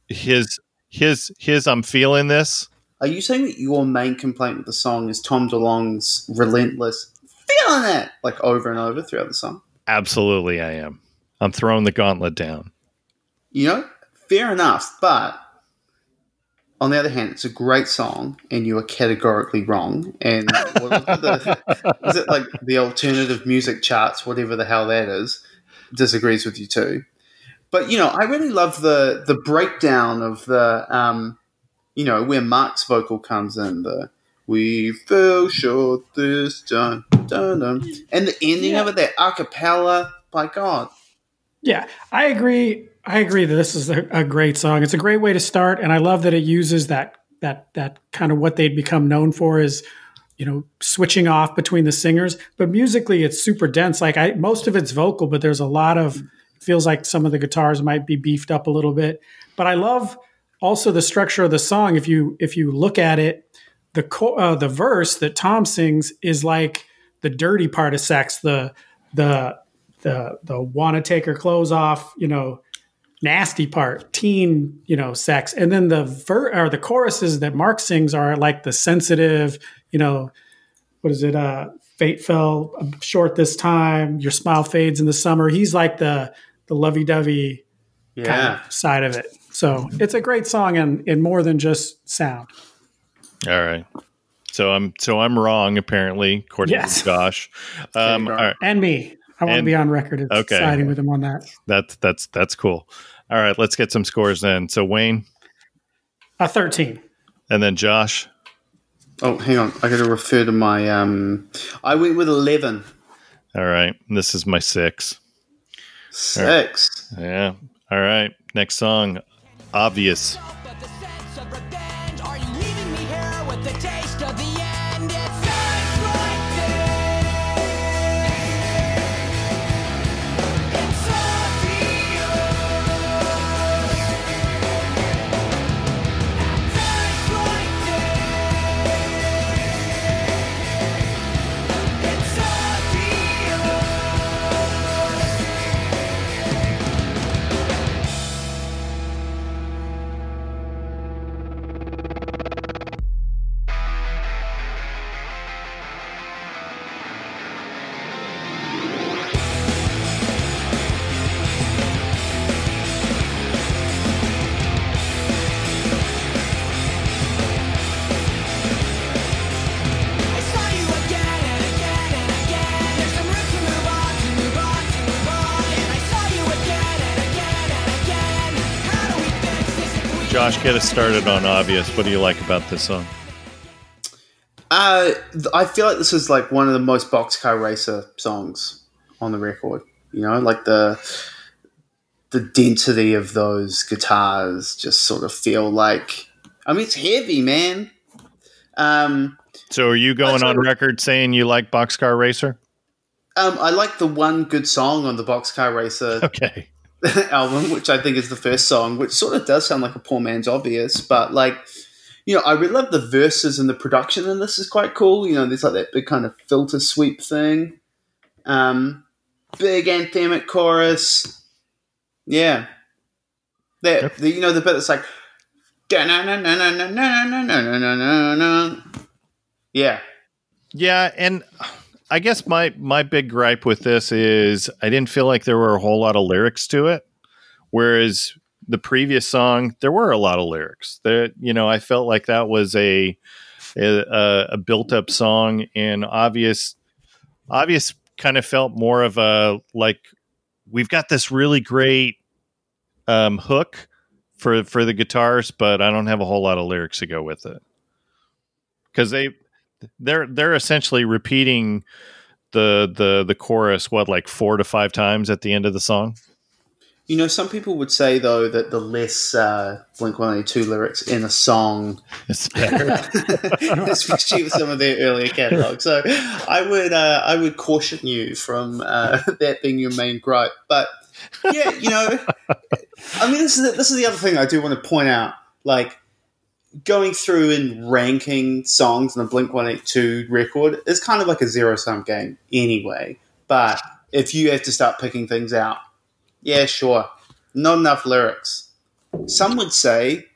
his, his, his, I'm feeling this. Are you saying that your main complaint with the song is Tom DeLonge's relentless feeling it like over and over throughout the song? Absolutely, I am. I'm throwing the gauntlet down. You know, fair enough, but on the other hand, it's a great song, and you are categorically wrong. And what was the, is it like the alternative music charts, whatever the hell that is, disagrees with you too. But you know, I really love the the breakdown of the, um, you know, where Mark's vocal comes in. The we fell short this time, dun, dun. and the ending of it, that a cappella. By God, Yeah, I agree. I agree that this is a, a great song. It's a great way to start, and I love that it uses that that that kind of what they'd become known for is, you know, switching off between the singers. But musically, it's super dense. Like I, most of it's vocal, but there's a lot of feels like some of the guitars might be beefed up a little bit. But I love also the structure of the song. If you if you look at it, the co- uh, the verse that Tom sings is like the dirty part of sex. The the the the want to take her clothes off, you know, nasty part, teen, you know, sex, and then the ver or the choruses that Mark sings are like the sensitive, you know, what is it? Uh, fate fell short this time. Your smile fades in the summer. He's like the the lovey dovey kind Yeah. of side of it. So it's a great song and in more than just sound. All right. So I'm so I'm wrong apparently, according Yes. to Josh. Um, you right, And me. I want to be on record as Okay. siding with him on that. that's that's that's cool. All right, let's get some scores then. So Wayne A 13. and then Josh. Oh, hang on. I got to refer to my. Um, I went with 11. All right, this is my six. Six. Yeah. All right. Next song, obvious. Josh, get us started on obvious. What do you like about this song? Uh, I feel like this is like one of the most Boxcar Racer songs on the record. You know, like the the density of those guitars just sort of feel like. I mean, it's heavy, man. Um, So are you going on record saying you like Boxcar Racer? um, I like the one good song on the Boxcar Racer Okay. album, which I think is the first song, which sort of does sound like a poor man's obvious, but like, you know, I really love the verses and the production and this is quite cool. You know, there's like that big kind of filter sweep thing. Um, big anthemic chorus. Yeah. That yep. the, you know the bit that's like yeah. Yeah, and I guess my my big gripe with this is I didn't feel like there were a whole lot of lyrics to it, whereas the previous song there were a lot of lyrics. That you know I felt like that was a a, a built up song, and obvious obvious kind of felt more of a like we've got this really great um, hook for for the guitars, but I don't have a whole lot of lyrics to go with it because they they're they're essentially repeating the the the chorus what like four to five times at the end of the song. You know, some people would say though that the less uh, Blink One Eighty Two lyrics in a song It's better. especially with some of their earlier catalog. So I would uh, I would caution you from uh, that being your main gripe. But yeah, you know, I mean, this is the, this is the other thing I do want to point out. Like going through and ranking songs on a Blink One Eight Two record is kind of like a zero sum game anyway. But if you have to start picking things out, yeah, sure, not enough lyrics. Some would say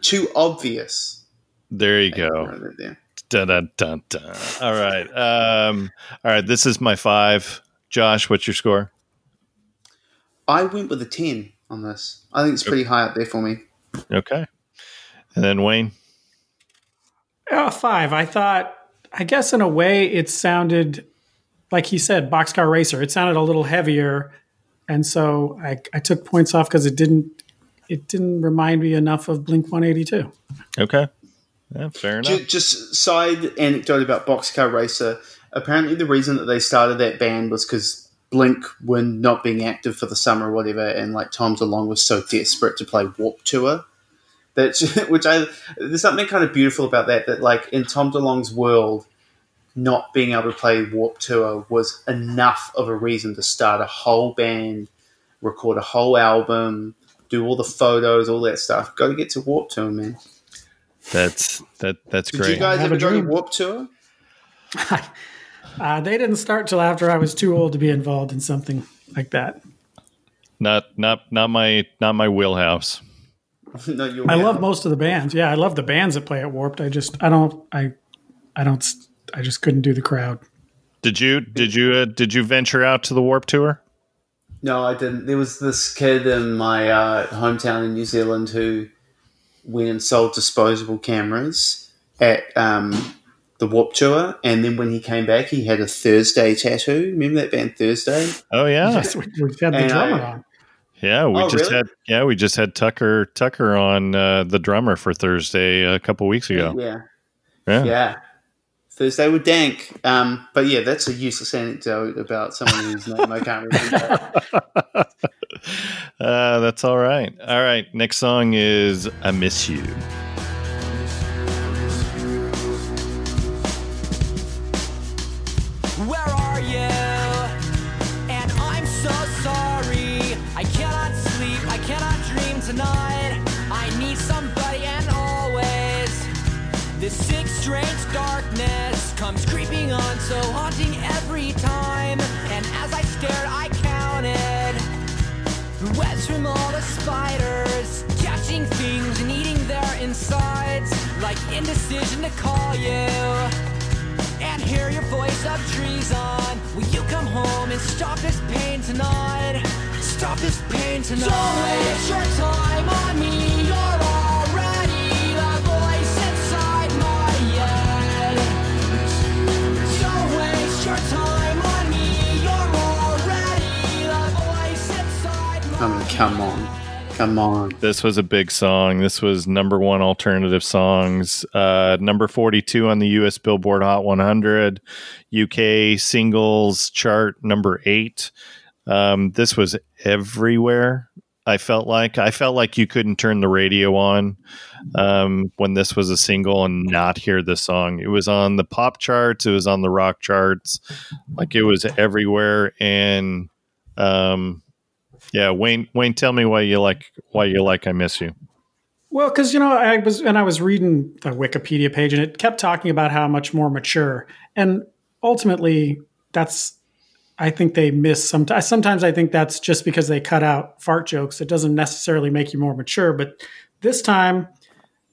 too obvious. there you go. Right there. Dun, dun, dun, dun. All right. Um, all right. This is my five. Josh, what's your score? I went with a 10 on this. I think it's pretty high up there for me. Okay. And then Wayne. Oh, five. I thought, I guess in a way, it sounded like he said, Boxcar Racer. It sounded a little heavier, and so I, I took points off because it didn't it didn't remind me enough of Blink One Eighty Two. Okay. Yeah, fair enough. Ju- Just side anecdote about Boxcar Racer. Apparently, the reason that they started that band was because Blink were not being active for the summer or whatever, and like Tom DeLonge was so desperate to play Warped Tour. That which I there's something kind of beautiful about that. That like in Tom DeLonge's world, not being able to play Warped Tour was enough of a reason to start a whole band, record a whole album, do all the photos, all that stuff. Got to get to Warped Tour, man. That's that. That's Did great. you guys Have ever a go to dream. Warped Tour? Uh, they didn't start till after I was too old to be involved in something like that. Not not not my not my wheelhouse. no, you're I love most of the bands. Yeah, I love the bands that play at Warped. I just I don't I I don't I just couldn't do the crowd. Did you did you uh, did you venture out to the Warped Tour? No, I didn't. There was this kid in my uh, hometown in New Zealand who went and sold disposable cameras at um, the Warped Tour, and then when he came back, he had a Thursday tattoo. Remember that band Thursday? Oh yeah, Yes, we, we had the And drummer I- on. Yeah. We Oh, just really? had yeah we just had Tucker Tucker on uh, the drummer for Thursday a couple weeks ago. Yeah, Yeah. yeah. Thursday with Dank. Um, but yeah, that's a useless anecdote about someone whose name I can't remember. uh, that's all right. All right. Next song is "I Miss You." Comes creeping on, so haunting every time. And as I stared, I counted the webs from all the spiders, catching things and eating their insides, like indecision to call you and hear your voice of treason. Will you come home and stop this pain tonight? Stop this pain tonight. Don't waste your time on me. You're already I mean, come on, come on. This was a big song. This was number one alternative songs. Uh, number 42 on the US Billboard Hot 100, UK singles chart number eight. Um, this was everywhere. I felt like I felt like you couldn't turn the radio on um, when this was a single and not hear the song. It was on the pop charts. It was on the rock charts. Like it was everywhere. And um, yeah, Wayne. Wayne, tell me why you like why you like I miss you. Well, because you know, I was and I was reading the Wikipedia page, and it kept talking about how much more mature, and ultimately, that's. I think they miss sometimes. Sometimes I think that's just because they cut out fart jokes. It doesn't necessarily make you more mature, but this time,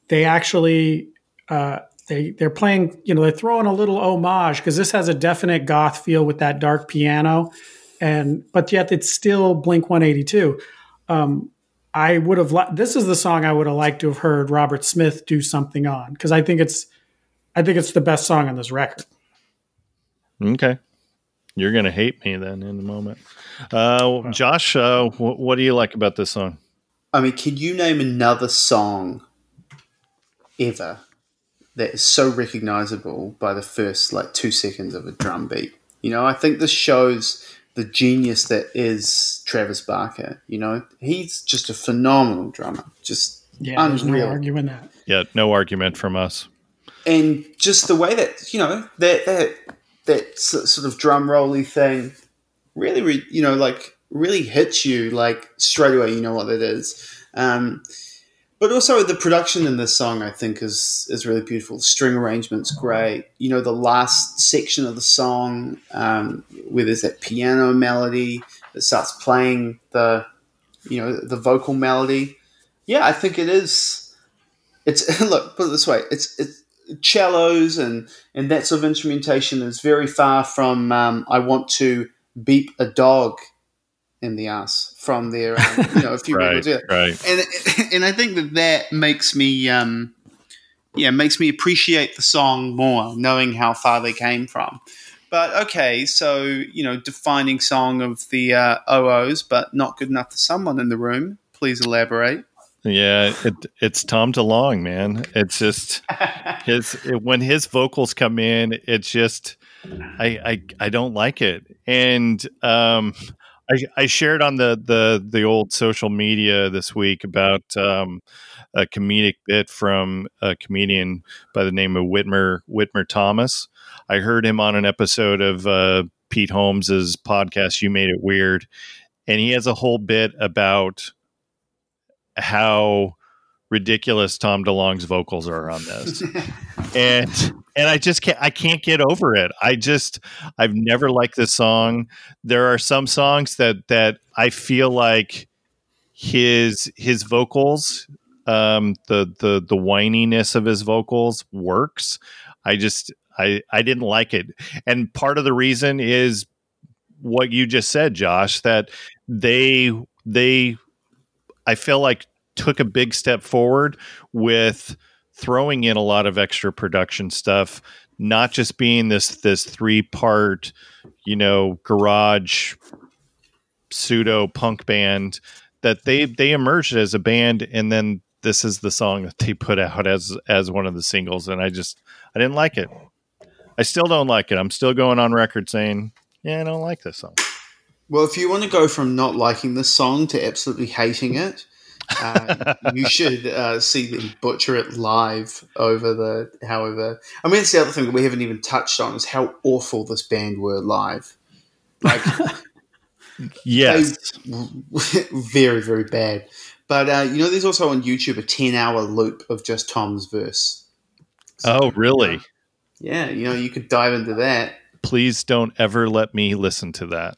they actually uh, they they're playing. You know, they're throwing a little homage because this has a definite goth feel with that dark piano, and but yet it's still Blink One Eighty Two. I would have. Li- this is the song I would have liked to have heard Robert Smith do something on because I think it's, I think it's the best song on this record. Okay, you're gonna hate me then in a moment. Uh, Josh, uh, wh- what do you like about this song? I mean, can you name another song ever that is so recognizable by the first like two seconds of a drum beat? You know, I think this shows the genius that is Travis Barker. You know, he's just a phenomenal drummer, just Yeah, there's no arguing that. Yeah, no argument from us. and just the way that you know that that that sort of drum rolly thing really, re- you know, like really hits you like straight away. You know what that is. Um, but also the production in this song, I think, is is really beautiful. The string arrangement's great. You know, the last section of the song um, where there's that piano melody that starts playing the, you know, the vocal melody. Yeah, I think it is. It's look put it this way. It's it's cellos and and that sort of instrumentation is very far from um, I want to beep a dog in the ass from their um, you know a few Right, records. Yeah right. and and I think that that makes me um yeah makes me appreciate the song more knowing how far they came from but okay so you know defining song of the uh, OOs but not good enough for someone in the room please elaborate Yeah, it, it's Tom DeLonge, man. It's just his it, when his vocals come in, it's just I I, I don't like it. And um, I, I shared on the, the the old social media this week about um, a comedic bit from a comedian by the name of Whitmer Whitmer Thomas. I heard him on an episode of uh, Pete Holmes's podcast. You made it weird, and he has a whole bit about how ridiculous Tom DeLonge's vocals are on this. and and I just can't I can't get over it. I just I've never liked this song. There are some songs that that I feel like his his vocals um the the the whininess of his vocals works. I just I I didn't like it. And part of the reason is what you just said, Josh, that they they I feel like took a big step forward with throwing in a lot of extra production stuff, not just being this this three part, you know, garage pseudo punk band that they they emerged as a band and then this is the song that they put out as as one of the singles and I just I didn't like it. I still don't like it. I'm still going on record saying, yeah, I don't like this song. Well, if you want to go from not liking this song to absolutely hating it, uh, you should uh, see them butcher it live over the. However, I mean, it's the other thing that we haven't even touched on is how awful this band were live. Like, Yes. very, very bad. But uh, you know, there's also on YouTube a 10 hour loop of just Tom's verse. Oh, really? Yeah, you know, you could dive into that. Please don't ever let me listen to that.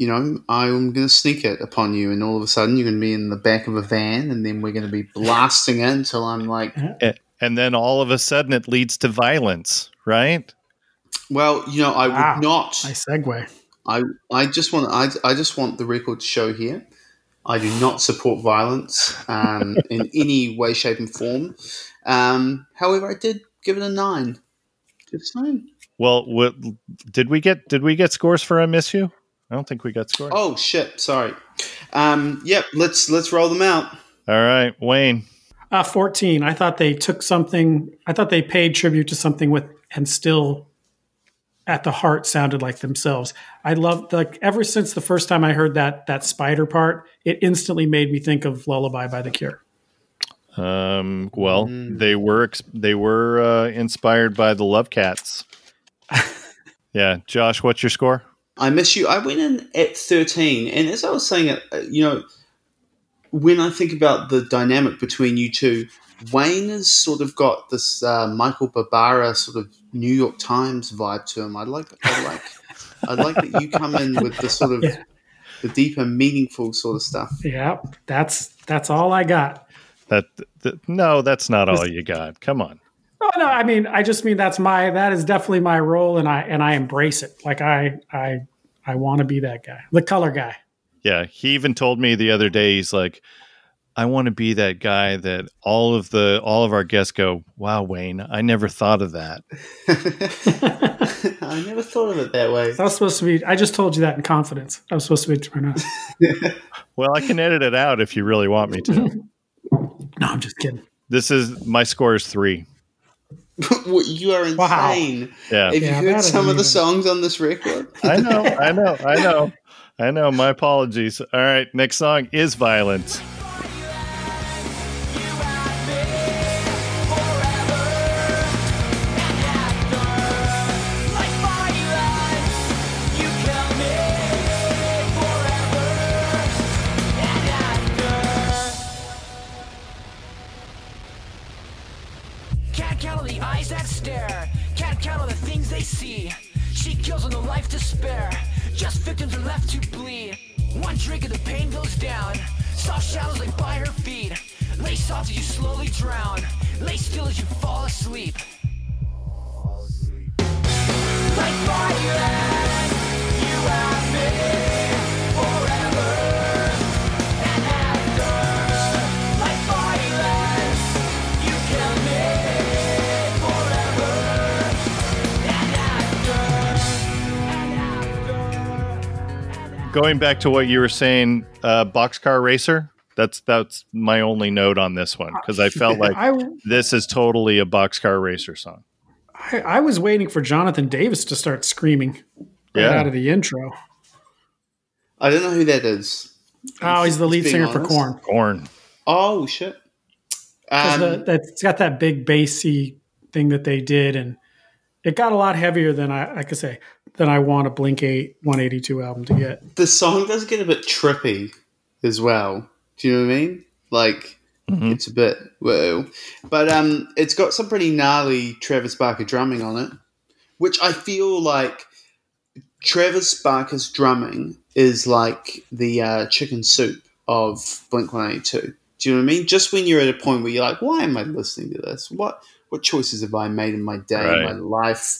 You know, I'm going to sneak it upon you, and all of a sudden you're going to be in the back of a van, and then we're going to be blasting it until I'm like, And then all of a sudden it leads to violence, right? well, you know, I Wow. would not. I segue. I I just want I, I just want the record to show here. I do not support violence um, in any way, shape, and form. Um, however, I did give it a nine. Just saying. Well, what, did we get did we get scores for I miss you? I don't think we got scores. Oh shit! Sorry. Um, yep. Let's let's roll them out. All right, Wayne. Uh, 14. I thought they took something, I thought they paid tribute to something with, and still at the heart sounded like themselves. I love like, ever since the first time I heard that, that spider part, it instantly made me think of Lullaby by The Cure. Um, well, they were they were uh, inspired by the Love Cats. yeah, Josh, what's your score? I miss you. I went in at 13. And as I was saying, uh, you know, when I think about the dynamic between you two, Wayne has sort of got this uh, Michael Barbaro sort of New York Times vibe to him. I'd like, I'd like, I'd like that you come in with the sort of Yeah. the deeper, meaningful sort of stuff. Yeah, that's, that's all I got. That th- no, that's not all you got. Come on. Oh no, I mean, I just mean that's my that is definitely my role, and I and I embrace it. Like I I I want to be that guy, the color guy. Yeah, he even told me the other day. He's like, I want to be that guy that all of the all of our guests go, "Wow, Wayne, I never thought of that." I never thought of it that way. I was supposed to be. I just told you that in confidence. I was supposed to be trying to. Well, I can edit it out if you really want me to. No, I'm just kidding. this is my score is three. What, you are Wow. insane. Yeah, Have you Yeah, heard some of the isn't songs on this record? I know, I know, I know, I know. My apologies. All right, next song is "Violence." Shadows by her feet. Lay soft as you slowly drown. Lay still as you fall asleep. Like after. Going back to what you were saying, uh, "Boxcar Racer." That's that's my only note on this one because I felt like I, this is totally a Boxcar Racer song. I I was waiting for Jonathan Davis to start screaming right Yeah. out of the intro. I don't know who that is. Oh, he's the lead being singer for honest. Korn. Korn. Oh shit! Um, the, that's got that big bassy thing that they did, and it got a lot heavier than I, I could say than I want a Blink Eight 182 album to get. the song does get a bit trippy as well. Do you know what I mean? Like It's a bit whoa, but um, it's got some pretty gnarly Travis Barker drumming on it, which I feel like Travis Barker's drumming is like the uh, chicken soup of Blink One Eighty Two. Do you know what I mean? Just when you're at a point where you're like, why am I listening to this? What what choices have I made in my day, in my life,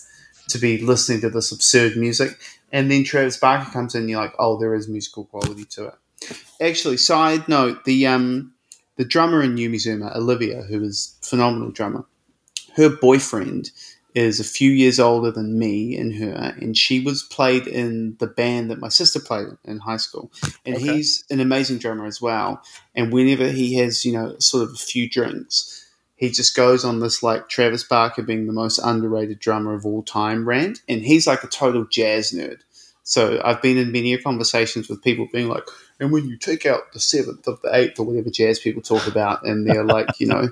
to be listening to this absurd music? And then Travis Barker comes in, and you're like, oh, there is musical quality to it. Actually, side note, the um, the drummer in Yumi Zouma, Olivia, who is a phenomenal drummer, her boyfriend is a few years older than me and her, and she was played in the band that my sister played in high school. And Okay. he's an amazing drummer as well. And whenever he has, you know, sort of a few drinks, he just goes on this like Travis Barker being the most underrated drummer of all time rant. And he's like a total jazz nerd. So I've been in many conversations with people being like, and when you take out the seventh of the eighth or whatever jazz people talk about, and they're like, you know,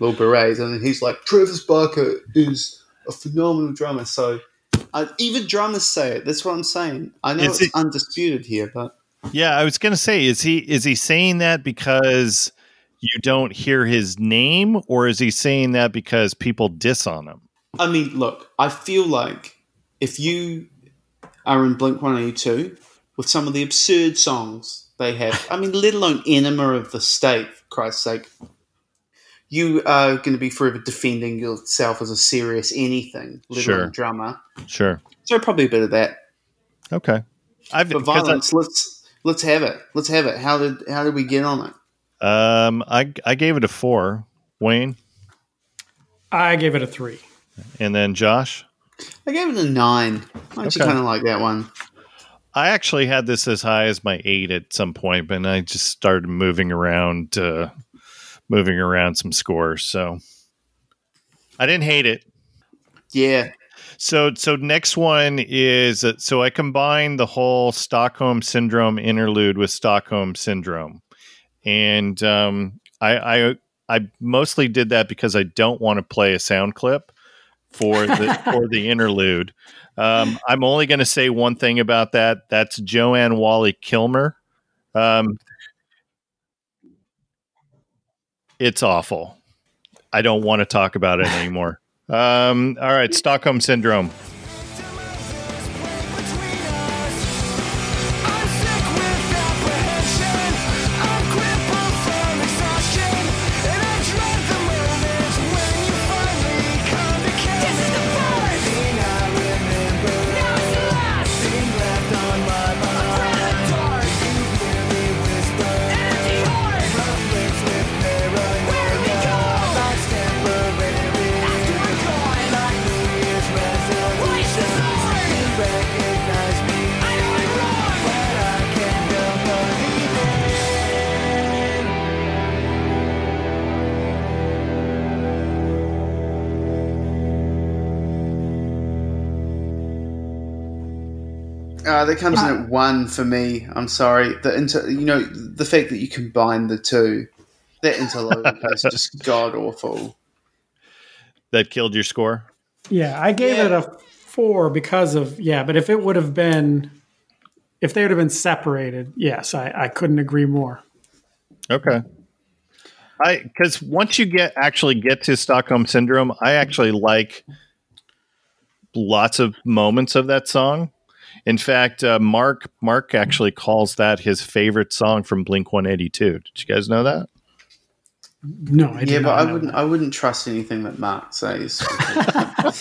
little berets, and then he's like, Travis Barker is a phenomenal drummer. So uh, even drummers say it. That's what I'm saying. I know Is it's it- undisputed here, but Yeah, I was gonna say, is he is he saying that because you don't hear his name, or is he saying that because people diss on him? I mean, look, I feel like if you are in Blink 182 with some of the absurd songs they have, I mean, let alone Enema of the State, for Christ's sake, you are going to be forever defending yourself as a serious anything, let Sure. alone drummer. Sure. So probably a bit of that. Okay. I've But 'cause I- violence, let's let's have it. Let's have it. How did how did we get on it? Um, I I gave it a four, Wayne, I gave it a three. and then Josh. I gave it a nine. I actually Okay. kind of like that one. I actually had this as high as my eight at some point, but I just started moving around, uh, moving around some scores. So I didn't hate it. Yeah, So so next one is uh, so I combined the whole Stockholm syndrome interlude with Stockholm syndrome, and um, I, I I mostly did that because I don't want to play a sound clip for the for the interlude. Um, I'm only going to say one thing about that. That's Joanne Whalley-Kilmer. Um, it's awful. I don't want to talk about it anymore. Um, all right, Stockholm syndrome. Comes in at one for me. I'm sorry. The inter, you know, the fact that you combine the two, that interlude is just god awful. That killed your score. Yeah, I gave Yeah. it a four because of yeah, but if it would have been if they would have been separated, yes, I, I couldn't agree more. Okay. I because once you get actually get to Stockholm syndrome, I actually like lots of moments of that song. In fact, uh, Mark Mark actually calls that his favorite song from Blink One Eighty Two. Did you guys know that? No, I yeah, but I wouldn't. that. I wouldn't trust anything that Mark says.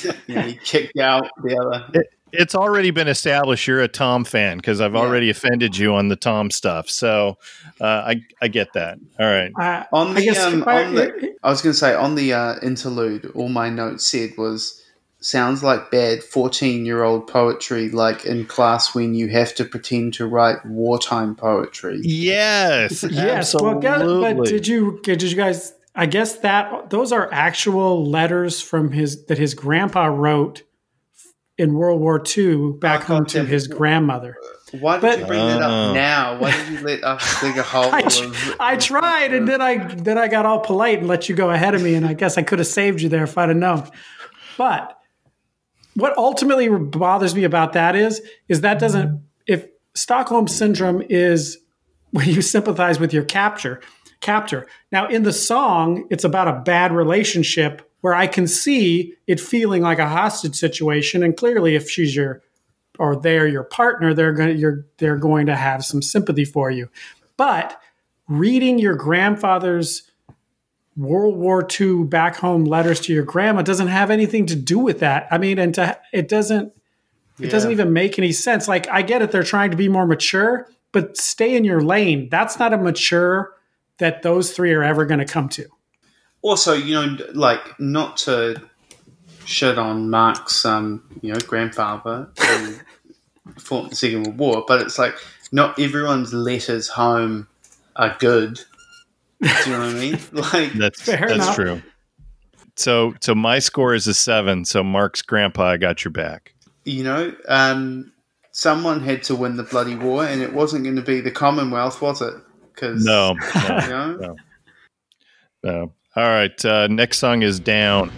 you know, he kicked out the other. It's already been established you're a Tom fan because I've Yeah. already offended you on the Tom stuff. So uh, I I get that. All right. I, On the, guess um, if I- on the, I was going to say on the uh, interlude, all my notes said was sounds like bad fourteen-year-old poetry, like in class when you have to pretend to write wartime poetry. Yes. yes, well, guess- absolutely. but did you did you guys? I guess that those are actual letters from his that his grandpa wrote in World War II back home to his grandmother. Why did But- you bring that up ah. now? Why did you let us dig a hole? I, tr- of- I tried, and then I then I got all polite and let you go ahead of me, and I guess I could have saved you there if I'd have known. But what ultimately bothers me about that is is that doesn't if Stockholm syndrome is when you sympathize with your capture, captor. Now, in the song, it's about a bad relationship where I can see it feeling like a hostage situation. And clearly, if she's your or they're your partner, they're going you're they're going to have some sympathy for you. But reading your grandfather's World War II back home letters to your grandma doesn't have anything to do with that. I mean, and to, it doesn't it doesn't even make any sense. Like I get it, they're trying to be more mature, but stay in your lane. That's not a mature that those three are ever going to come to. also, you know, like not to shit on Mark's, um, you know, grandfather who fought in the Second World War, but it's like not everyone's letters home are good. Do you know what I mean? Like, That's Fair that's enough. true. So so my score is a seven. So Mark's grandpa, I got your back. you know, um, someone had to win the bloody war, and it wasn't going to be the Commonwealth, was it? Because No, you no, know, no. no. All right. Uh, next song is down.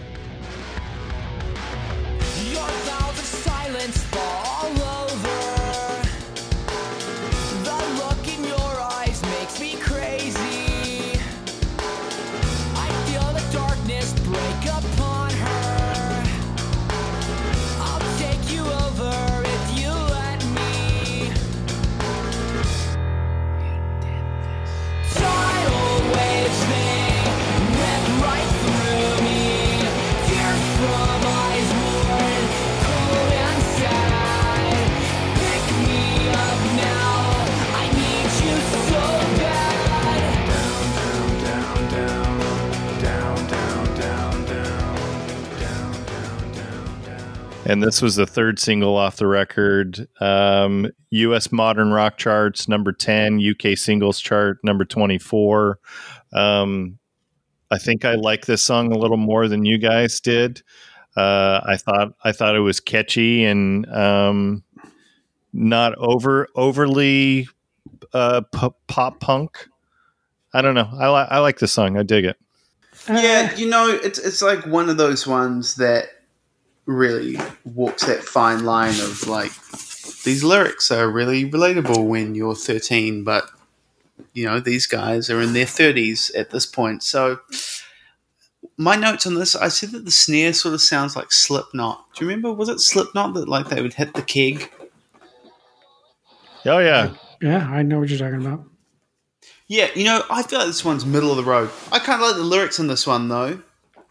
And this was the third single off the record. Um, U.S. modern rock charts number ten, UK singles chart number twenty four. Um, I think I like this song a little more than you guys did. Uh, I thought I thought it was catchy and um, not over overly uh, pop punk. I don't know. I, li- I like this song. I dig it. yeah, you know, it's it's like one of those ones that really walks that fine line of like these lyrics are really relatable when you're 13, but you know these guys are in their 30s at this point. So my notes on this, I said that the snare sort of sounds like Slipknot. Do you remember? Was it Slipknot that like they would hit the keg? Oh yeah, Yeah, I know what you're talking about. Yeah, you know, I feel like this one's middle of the road. I kind of like the lyrics in this one though.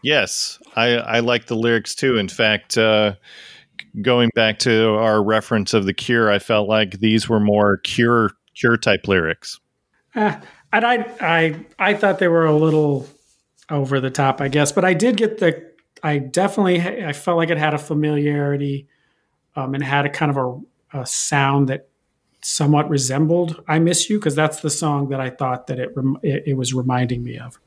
Yes, I, I like the lyrics too. In fact, uh, going back to our reference of the Cure, I felt like these were more Cure Cure type lyrics. Eh, and I, I, I thought they were a little over the top, I guess. But I did get the. I definitely. I felt like it had a familiarity, um, and had a kind of a, a sound that somewhat resembled "I Miss You" because that's the song that I thought that it rem- it, it was reminding me of.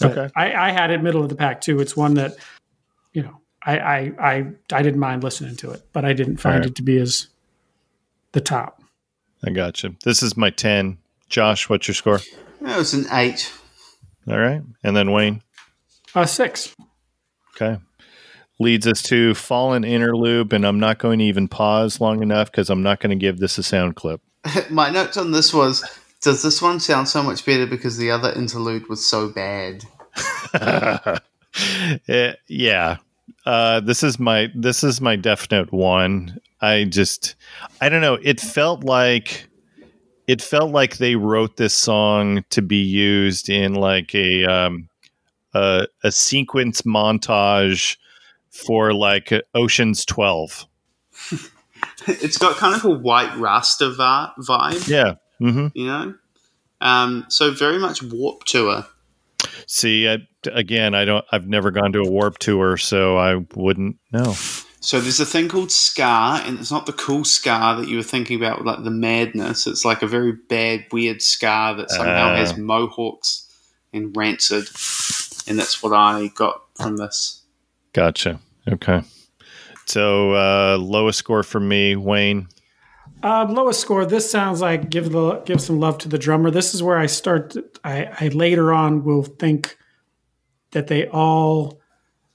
But Okay. I, I had it middle of the pack too. It's one that, you know, I I I, I didn't mind listening to it, but I didn't find Alright. it to be as the top. I got you. This is my ten. Josh, what's your score? That was an eight. All right, and then Wayne. Uh, six. Okay. Leads us to Fallen Interlude, and I'm not going to even pause long enough because I'm not going to give this a sound clip. My notes on this was: Does this one sound so much better because the other interlude was so bad? Eh, yeah. Uh, this is my this is my definite one. I just I don't know. It felt like it felt like they wrote this song to be used in like a um, a, a sequence montage for like Ocean's Twelve. It's got kind of a white Rasta vi- vibe, Yeah. Hmm you know. Um, so very much Warped Tour. See, I, again, I don't. I've never gone to a Warped tour, so I wouldn't know. So there's a thing called ska, and it's not the cool ska that you were thinking about, like the madness. It's like a very bad, weird ska that somehow Ah. has mohawks and rancid, and that's what I got from this. Gotcha. Okay. So uh, lowest score for me, Wayne. Uh, lowest score. This sounds like give the give some love to the drummer. This is where I start. I, I later on will think that they all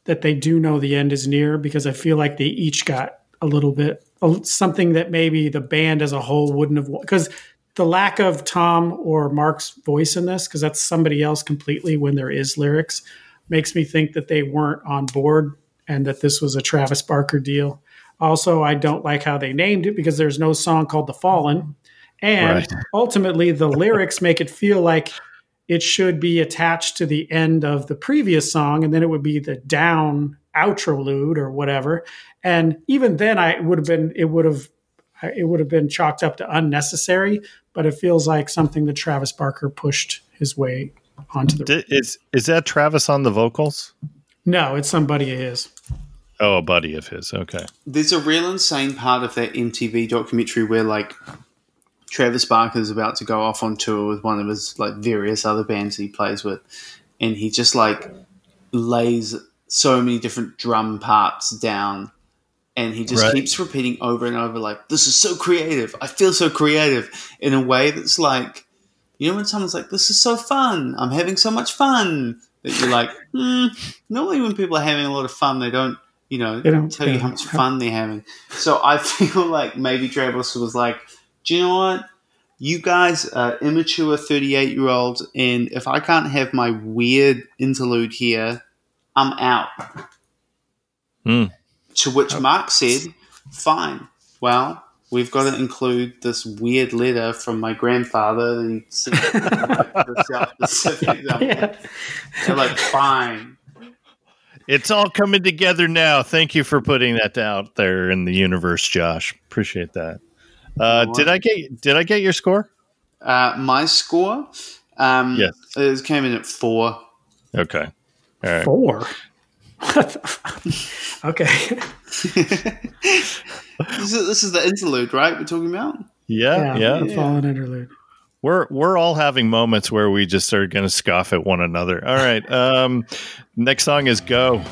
that they do know the end is near because I feel like they each got a little bit something that maybe the band as a whole wouldn't have because the lack of Tom or Mark's voice in this, because that's somebody else completely when there is lyrics, makes me think that they weren't on board and that this was a Travis Barker deal. Also, I don't like how they named it because there's no song called The Fallen. And Right. ultimately, the lyrics make it feel like it should be attached to the end of the previous song, and then it would be the down outrolude or whatever. And even then, I would have been it would have it would have been chalked up to unnecessary. But it feels like something that Travis Barker pushed his way onto the. Is is that Travis on the vocals? No, it's somebody of his. Oh, a buddy of his. Okay. There's a real insane part of that MTV documentary where like Travis Barker is about to go off on tour with one of his like various other bands he plays with, and he just like lays so many different drum parts down, and he just Right. keeps repeating over and over like, "This is so creative. I feel so creative," in a way that's like, you know, when someone's like, "This is so fun. I'm having so much fun." That you're like, hmm. Normally, when people are having a lot of fun, they don't, you know, They don't- tell you yeah. how much fun they're having. So I feel like maybe Travis was like, do you know what? You guys are immature 38 year olds, and if I can't have my weird interlude here, I'm out. Hmm. To which Mark said, fine. Well, we've got to include this weird letter from my grandfather that he sent the South Pacific. Yeah. They're like, fine. It's all coming together now. Thank you for putting that out there in the universe, Josh. Appreciate that. Uh, did I get did I get your score? Uh, my score, um, Yes. it came in at four. Okay. All right. Four. Okay. This is, this is the interlude, right? We're talking about. Yeah, yeah. The fallen interlude. We're we're all having moments where we just are going to scoff at one another. All right. Um, next song is "Go."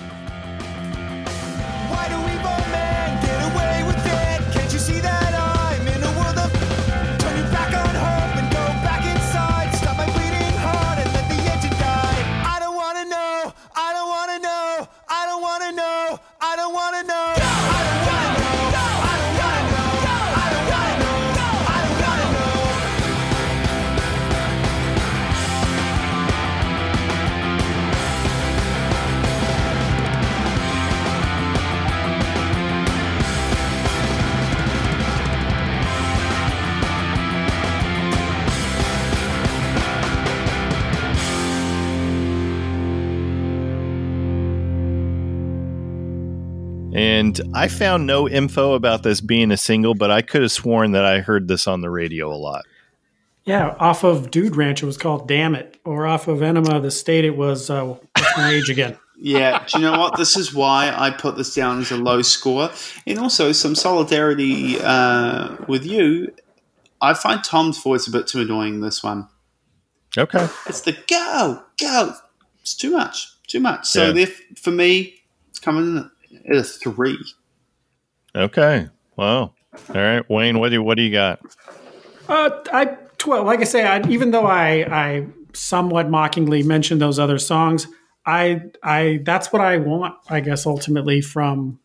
And I found no info about this being a single, but I could have sworn that I heard this on the radio a lot. Yeah, off of Dude Ranch, it was called Damn It. Or off of Enema, of the state, it was uh, What's My Age Again. Yeah, do you know what? This is why I put this down as a low score, and also some solidarity uh, with you. I find Tom's voice a bit too annoying. This one, Okay. it's the go go. It's too much, too much. So Yeah. for me, it's coming in at a three. Okay. Wow. All right, Wayne. What do you, what do you got? Uh, I well, like I say, I, even though I I somewhat mockingly mentioned those other songs, I I that's what I want. I guess ultimately from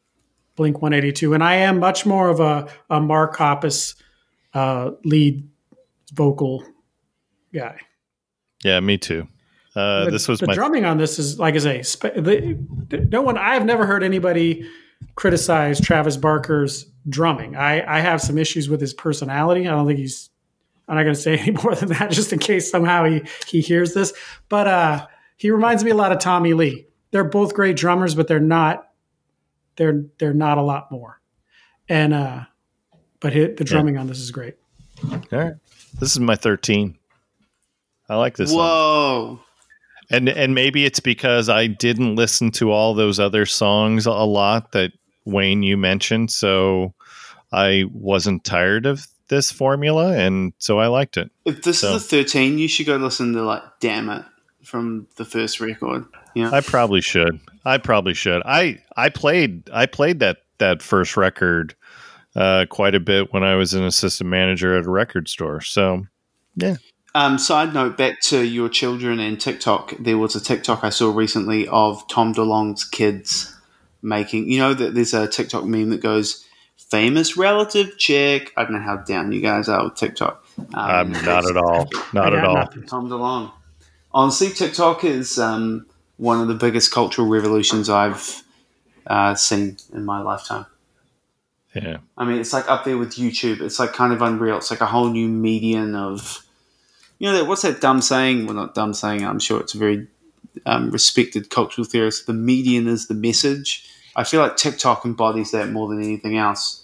Blink One Eighty Two, and I am much more of a a Mark Hoppus uh, lead vocal guy. Yeah, me too. Uh, the, this was the my drumming on this is like I say, spe- the, no one. I have never heard anybody criticize Travis Barker's drumming. I I have some issues with his personality. I don't think he's. I'm not going to say any more than that, just in case somehow he he hears this. But uh, he reminds me a lot of Tommy Lee. They're both great drummers, but they're not. They're they're not a lot more. And uh, but hit, the drumming on this is great. all right. This is my thirteen. I like this. song. And and maybe it's because I didn't listen to all those other songs a lot that Wayne you mentioned, so I wasn't tired of this formula, and so I liked it. If this So- is the thirteen, you should go listen to like "Damn It" from the first record. Yeah, I probably should. I probably should. I I played I played that that first record uh, quite a bit when I was an assistant manager at a record store. So Um, side note, back to your children and TikTok. There was a TikTok I saw recently of Tom DeLonge's kids making. You know that there's a TikTok meme that goes, famous relative check. I don't know how down you guys are with TikTok. Um, I'm not at all. Not at all. Tom comes along. Honestly, TikTok is um, one of the biggest cultural revolutions I've uh, seen in my lifetime. Yeah. I mean, it's like up there with YouTube. It's like kind of unreal. It's like a whole new median of, you know, what's that dumb saying? Well, not dumb saying. I'm sure it's a very um, respected cultural theorist. The median is the message. I feel like TikTok embodies that more than anything else.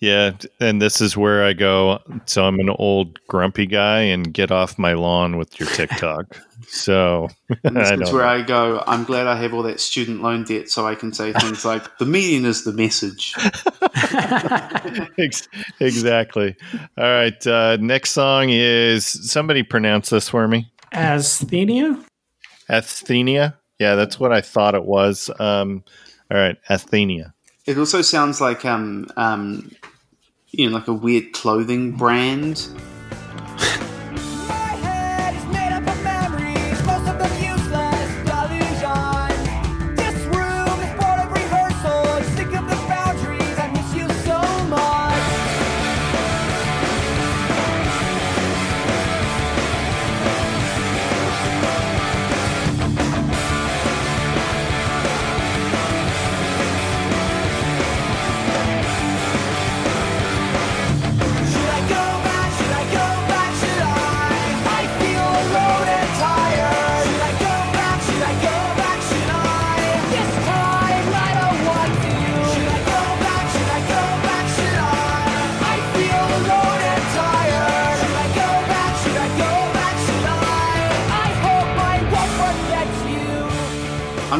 Yeah, and this is where I go. So I'm an old grumpy guy, and get off my lawn with your TikTok. so And this is where know. I go. I'm glad I have all that student loan debt, so I can say things like, "The median is the message." Exactly. All right. Uh, next song is somebody pronounce this for me. Asthenia? Asthenia. Yeah, that's what I thought it was. Um, all right, Asthenia. It also sounds like um um you know like a weird clothing brand.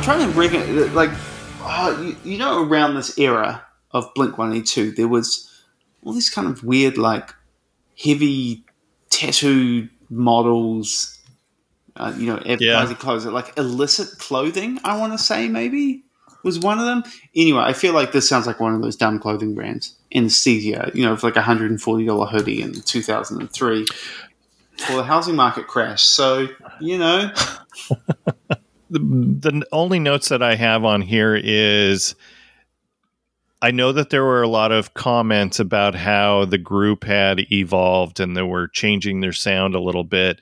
Trying to bring it like oh, you, you know around this era of Blink 182 there was all these kind of weird like heavy tattoo models uh, you know advertising clothes like illicit clothing I want to say maybe was one of them. Anyway I feel like this sounds like one of those dumb clothing brands. Anesthesia you know for like a $140 hoodie in 2003 well the housing market crashed. So you know the, only notes that I have on here is I know that there were a lot of comments about how the group had evolved and they were changing their sound a little bit.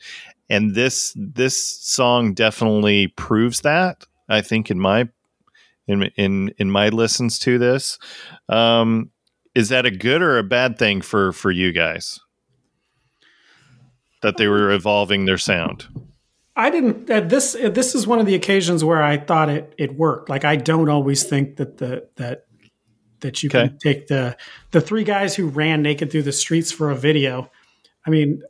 And this this song definitely proves that. I think in my in in in my listens to this, um, is that a good or a bad thing for for you guys? That they were evolving their sound. I didn't. Uh, this uh, this is one of the occasions where I thought it it worked. Like I don't always think that the that that you Okay. can take the the three guys who ran naked through the streets for a video. I mean,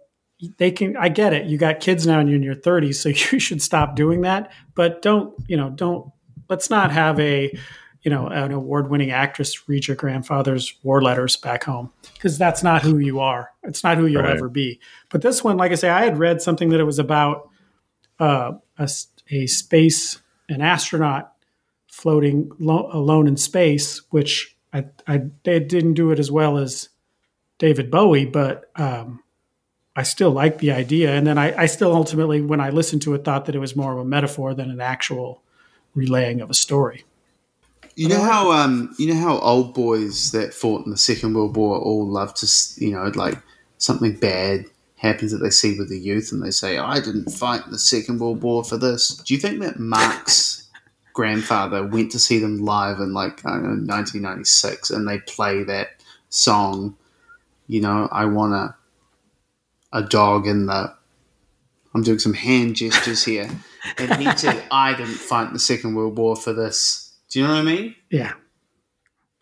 they can. I get it. You got kids now, and you're in your 30s, so you should stop doing that. But don't you know? Don't let's not have a you know an award winning actress read your grandfather's war letters back home because that's not who you are. It's not who you'll Right. ever be. But this one, like I say, I had read something that it was about uh, a, a space, an astronaut floating lo- alone in space, which I, I they didn't do it as well as David Bowie, but um, I still like the idea. And then I, I still ultimately, when I listened to it, thought that it was more of a metaphor than an actual relaying of a story. You know how um you know how old boys that fought in the Second World War all love to you know like something bad happens that they see with the youth and they say I didn't fight the Second World War for this. Do you think that Mark's grandfather went to see them live in like I know 1996 and they play that song? You know I want a a dog in the. I'm doing some hand gestures here, and he said I didn't fight the Second World War for this. Do you know what I mean? Yeah,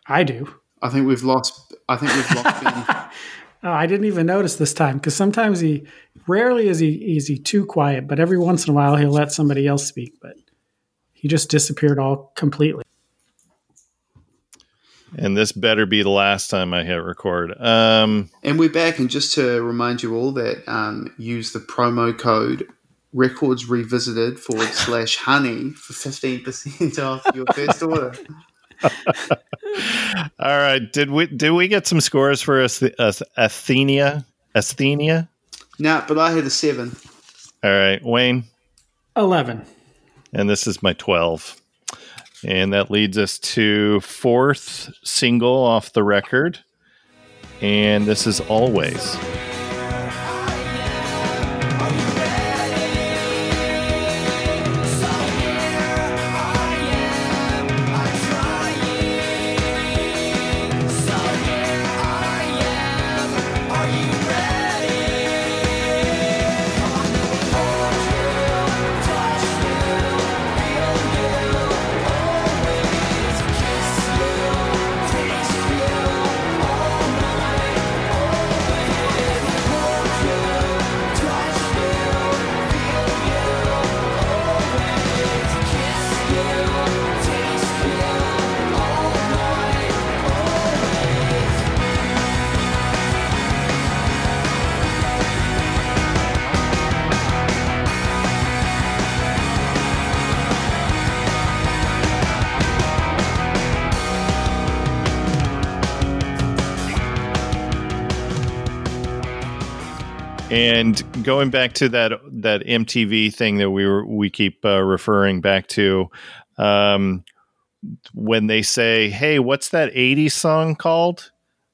I do. I think we've lost. I think we've lost. ben. Oh, I didn't even notice this time because sometimes he, rarely is he is he too quiet, but every once in a while he'll let somebody else speak. But he just disappeared all completely. And this better be the last time I hit record. Um, and we're back. And just to remind you all that um, use the promo code Records Revisited forward slash Honey for fifteen percent off your first order. All right. Did we did we get some scores for Ath- Ath- Athenia? Asthenia? Nah, but I had a seven. All right, Wayne. Eleven. And this is my 12. And that leads us to fourth single off the record. And this is Always. And going back to that that MTV thing that we were we keep uh, referring back to, um, when they say, "Hey, what's that '80s song called?"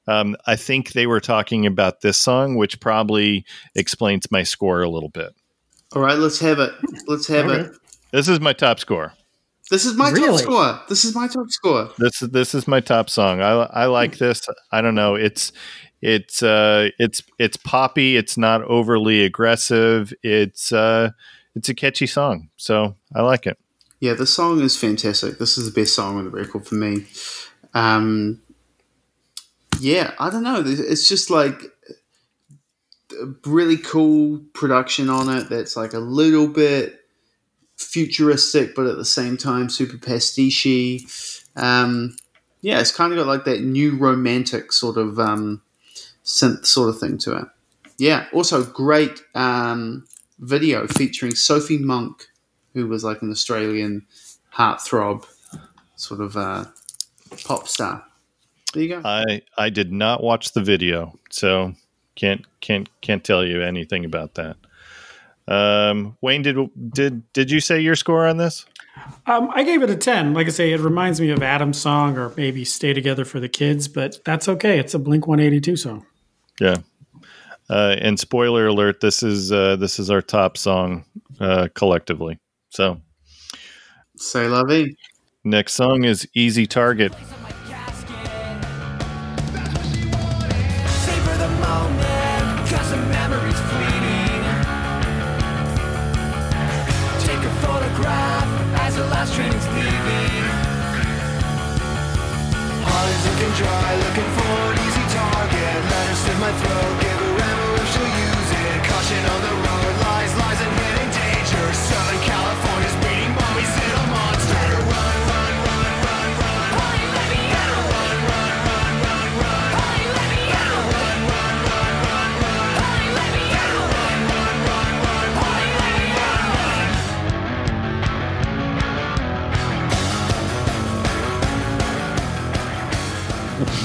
Um, I think they were talking about this song, which probably explains my score a little bit. All right, let's have it. Let's have Okay. it. This is my top score. This is my top score. This is my top score. This is this is my top song. I I like this. I don't know. It's it's uh it's it's poppy. It's not overly aggressive. It's uh it's a catchy song. So I like it. Yeah, the song is fantastic. This is the best song on the record for me. Um, yeah, I don't know. It's just like really cool production on it. That's like a little bit futuristic, but at the same time super pastiche. Um, yeah, it's kind of got like that new romantic sort of um, synth sort of thing to it. Yeah, also great um, video featuring Sophie Monk who was like an Australian heartthrob sort of uh, pop star. There you go. I I did not watch the video, so can't can't can't tell you anything about that. Um, Wayne, did did did you say your score on this? Um, I gave it a 10. Like I say, it reminds me of Adam's song or maybe Stay Together for the Kids, but that's okay. It's a Blink 182 song. Yeah. Uh, and spoiler alert: this is uh, this is our top song uh, collectively. So Say lovey. next song is "Easy Target."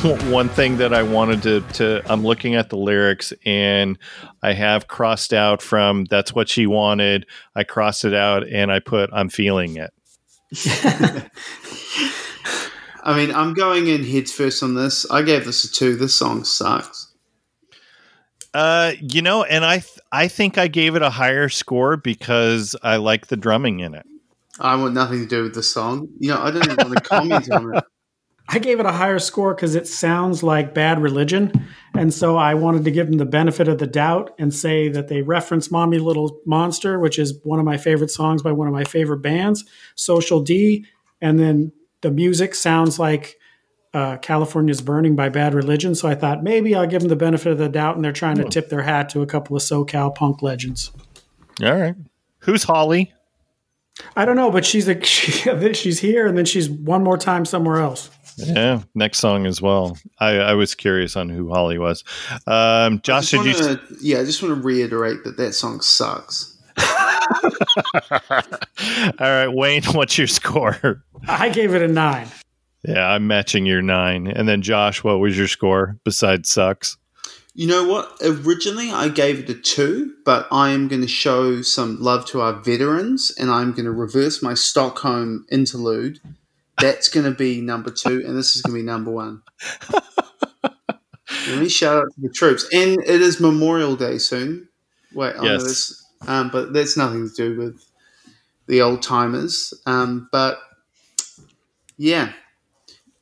One thing that I wanted to to I'm looking at the lyrics and I have crossed out from "That's what she wanted." I crossed it out and I put "I'm feeling it." I mean, I'm going in heads first on this. I gave this a two. This song sucks. Uh, you know, and I th- I think I gave it a higher score because I like the drumming in it. I want nothing to do with the song. You know, I don't even want to comment on it. I gave it a higher score because it sounds like Bad Religion. And so I wanted to give them the benefit of the doubt and say that they reference Mommy Little Monster, which is one of my favorite songs by one of my favorite bands, Social D. And then the music sounds like uh, California's Burning by Bad Religion. So I thought maybe I'll give them the benefit of the doubt and they're trying to tip their hat to a couple of SoCal punk legends. All right, who's Holly? I don't know, but she's a, she, she's here and then she's one more time somewhere else. Yeah, next song as well. I, I was curious on who Holly was. Um, Josh, did wanna- yeah, I just want to reiterate that that song sucks. All right, Wayne, what's your score? I gave it a nine. Yeah, I'm matching your nine. And then Josh, what was your score besides sucks? You know what? Originally, I gave it a two, but I am going to show some love to our veterans, and I'm going to reverse my Stockholm interlude That's going to be number two, and this is going to be number one. Let me shout out to the troops. And it is Memorial Day soon. Wait, I Yes. this, um, but that's nothing to do with the old timers. Um, but yeah,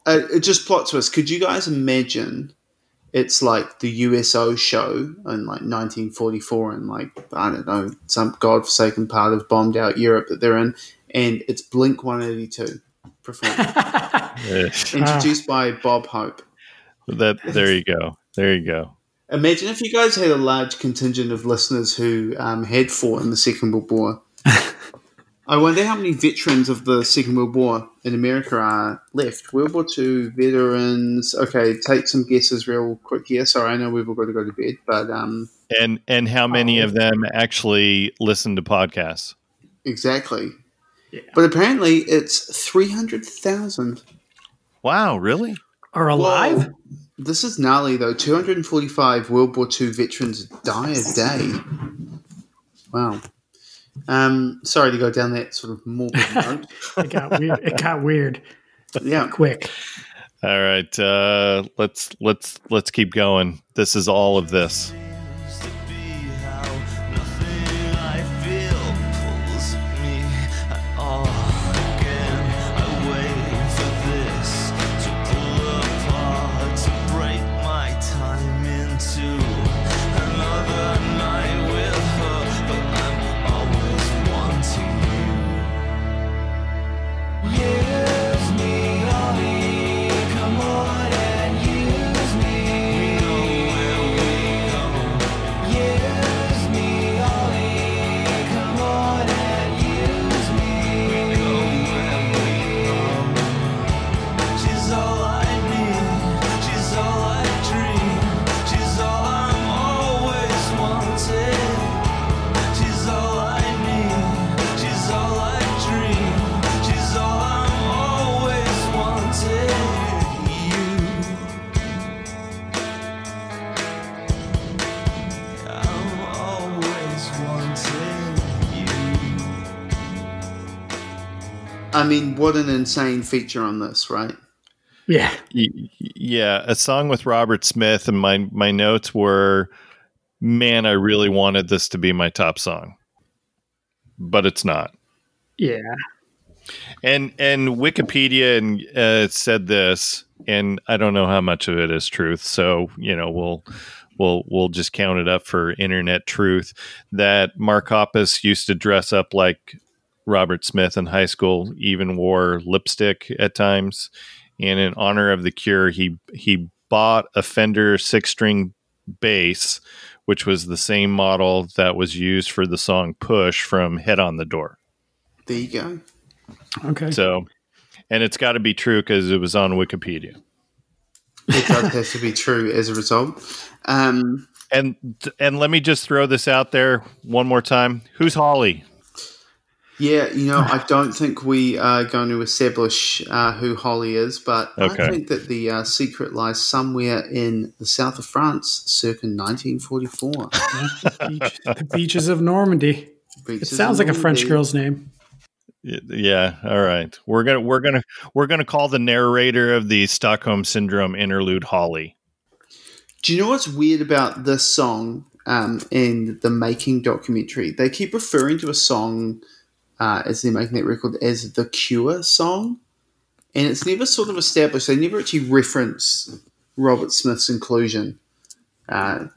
uh, it just plot twist. Could you guys imagine? It's like the USO show in like 1944, and like I don't know some godforsaken part of bombed out Europe that they're in, and it's Blink 182 performing, introduced by Bob Hope. that there you go. There you go. Imagine if you guys had a large contingent of listeners who um, had fought in the Second World War. I wonder how many veterans of the Second World War in America are left. World War II veterans. Okay, take some guesses real quick here. Sorry, I know we've all got to go to bed, but um, And and how many Oh. of them actually listen to podcasts? exactly. Yeah. But apparently, it's three hundred thousand. Wow, really? Are alive? This is gnarly though. Two hundred and forty-five World War II veterans die a day. Wow. Um, sorry to go down that sort of morbid note. It got weird. It got weird Yeah. quick. All right, uh, let's let's let's keep going. This is all of this. Mean, what an insane feature on this, right? Yeah. Yeah, a song with Robert Smith, and my my notes were, man, I really wanted this to be my top song, but it's not. Yeah. And and Wikipedia and uh, said this, and I don't know how much of it is truth. So you know, we'll we'll we'll just count it up for internet truth. That Mark Hoppus used to dress up like Robert Smith in high school, even wore lipstick at times. And in honor of the cure, he he bought a Fender six string bass, which was the same model that was used for the song "Push" from Head on the Door. There you go. Okay. So, and it's got to be true because it was on Wikipedia. It does have to be true as a result. Um, And and let me just throw this out there one more time. Who's Holly? Yeah, you know, I don't think we are going to establish uh, who Holly is, but Okay. I think that the uh, secret lies somewhere in the south of France, circa 1944. Beach, the beaches of Normandy. It sounds like a French girl's name. Yeah, all right. We're gonna we're gonna we're gonna call the narrator of the Stockholm Syndrome interlude Holly. Do you know what's weird about this song um, and the making documentary? They keep referring to a song uh, as they're making that record as the Cure song, and it's never sort of established. They never actually reference Robert Smith's inclusion uh,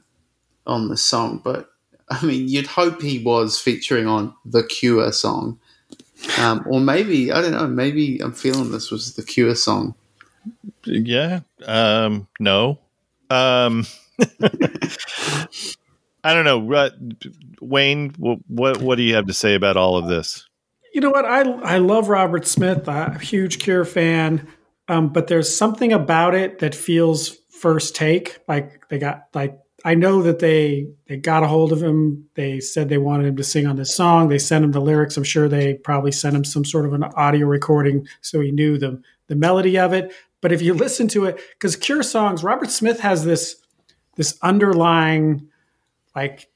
on the song, but I mean, you'd hope he was featuring on the Cure song. Um, or maybe I don't know. Maybe I'm feeling this was the Cure song. Yeah. Um. No. Um. I don't know. Wayne, what, what what do you have to say about all of this? You know what? I I love Robert Smith. I'm a huge Cure fan, um, but there's something about it that feels first take. Like they got like I know that they they got a hold of him. They said they wanted him to sing on this song. They sent him the lyrics. I'm sure they probably sent him some sort of an audio recording so he knew the the melody of it. But if you listen to it, because Cure songs, Robert Smith has this this underlying like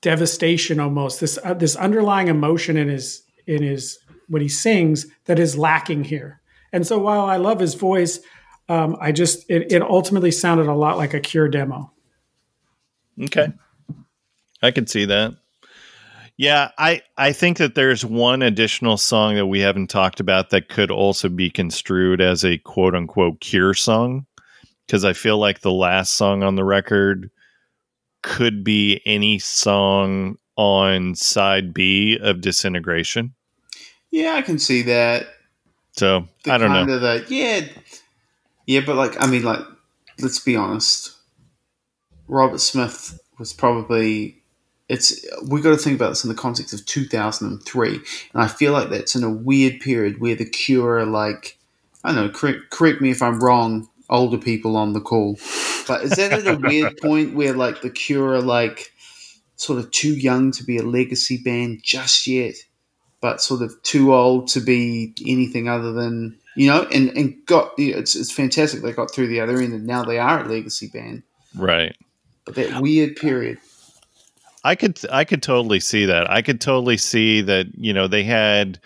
devastation almost this uh, this underlying emotion in his in his when he sings that is lacking here And so while I love his voice, um, I just it, it ultimately sounded a lot like a Cure demo. Okay. I can see that. Yeah, I I think that there's one additional song that we haven't talked about that could also be construed as a quote unquote cure song because I feel like the last song on the record could be any song on side B of Disintegration. Yeah, I can see that. So, The I don't know. the yeah, yeah, but like I mean, like let's be honest. Robert Smith was probably it's we got to think about this in the context of 2003 and i feel like that's in a weird period where the cure like i don't know correct, correct me if i'm wrong older people on the call but is that at a weird point where like the cure like sort of too young to be a legacy band just yet but sort of too old to be anything other than you know and and got it's, it's fantastic they got through the other end and now they are a legacy band Right. but that weird period I could I could totally see that. I could totally see that, you know, they had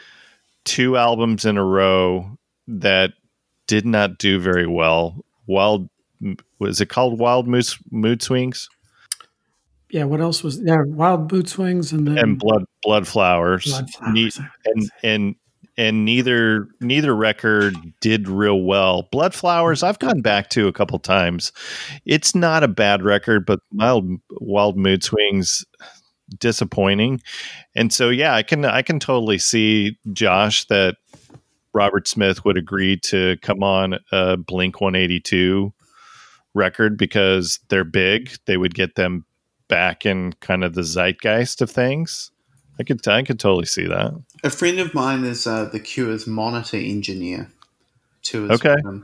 two albums in a row that did not do very well. Wild was it called Wild Moose Mood Swings Yeah, what else was yeah? Wild Mood Swings and then and Blood Blood Flowers. Blood Ne- and and and neither neither record did real well. Blood Flowers, I've gone back to a couple times. It's not a bad record, but Wild Wild Mood Swings disappointing. And so yeah, I can I can totally see Josh that Robert Smith would agree to come on a Blink 182 record because they're big. They would get them back in kind of the zeitgeist of things. I could I could totally see that. A friend of mine is uh, the Cure's monitor engineer. Tours Okay. with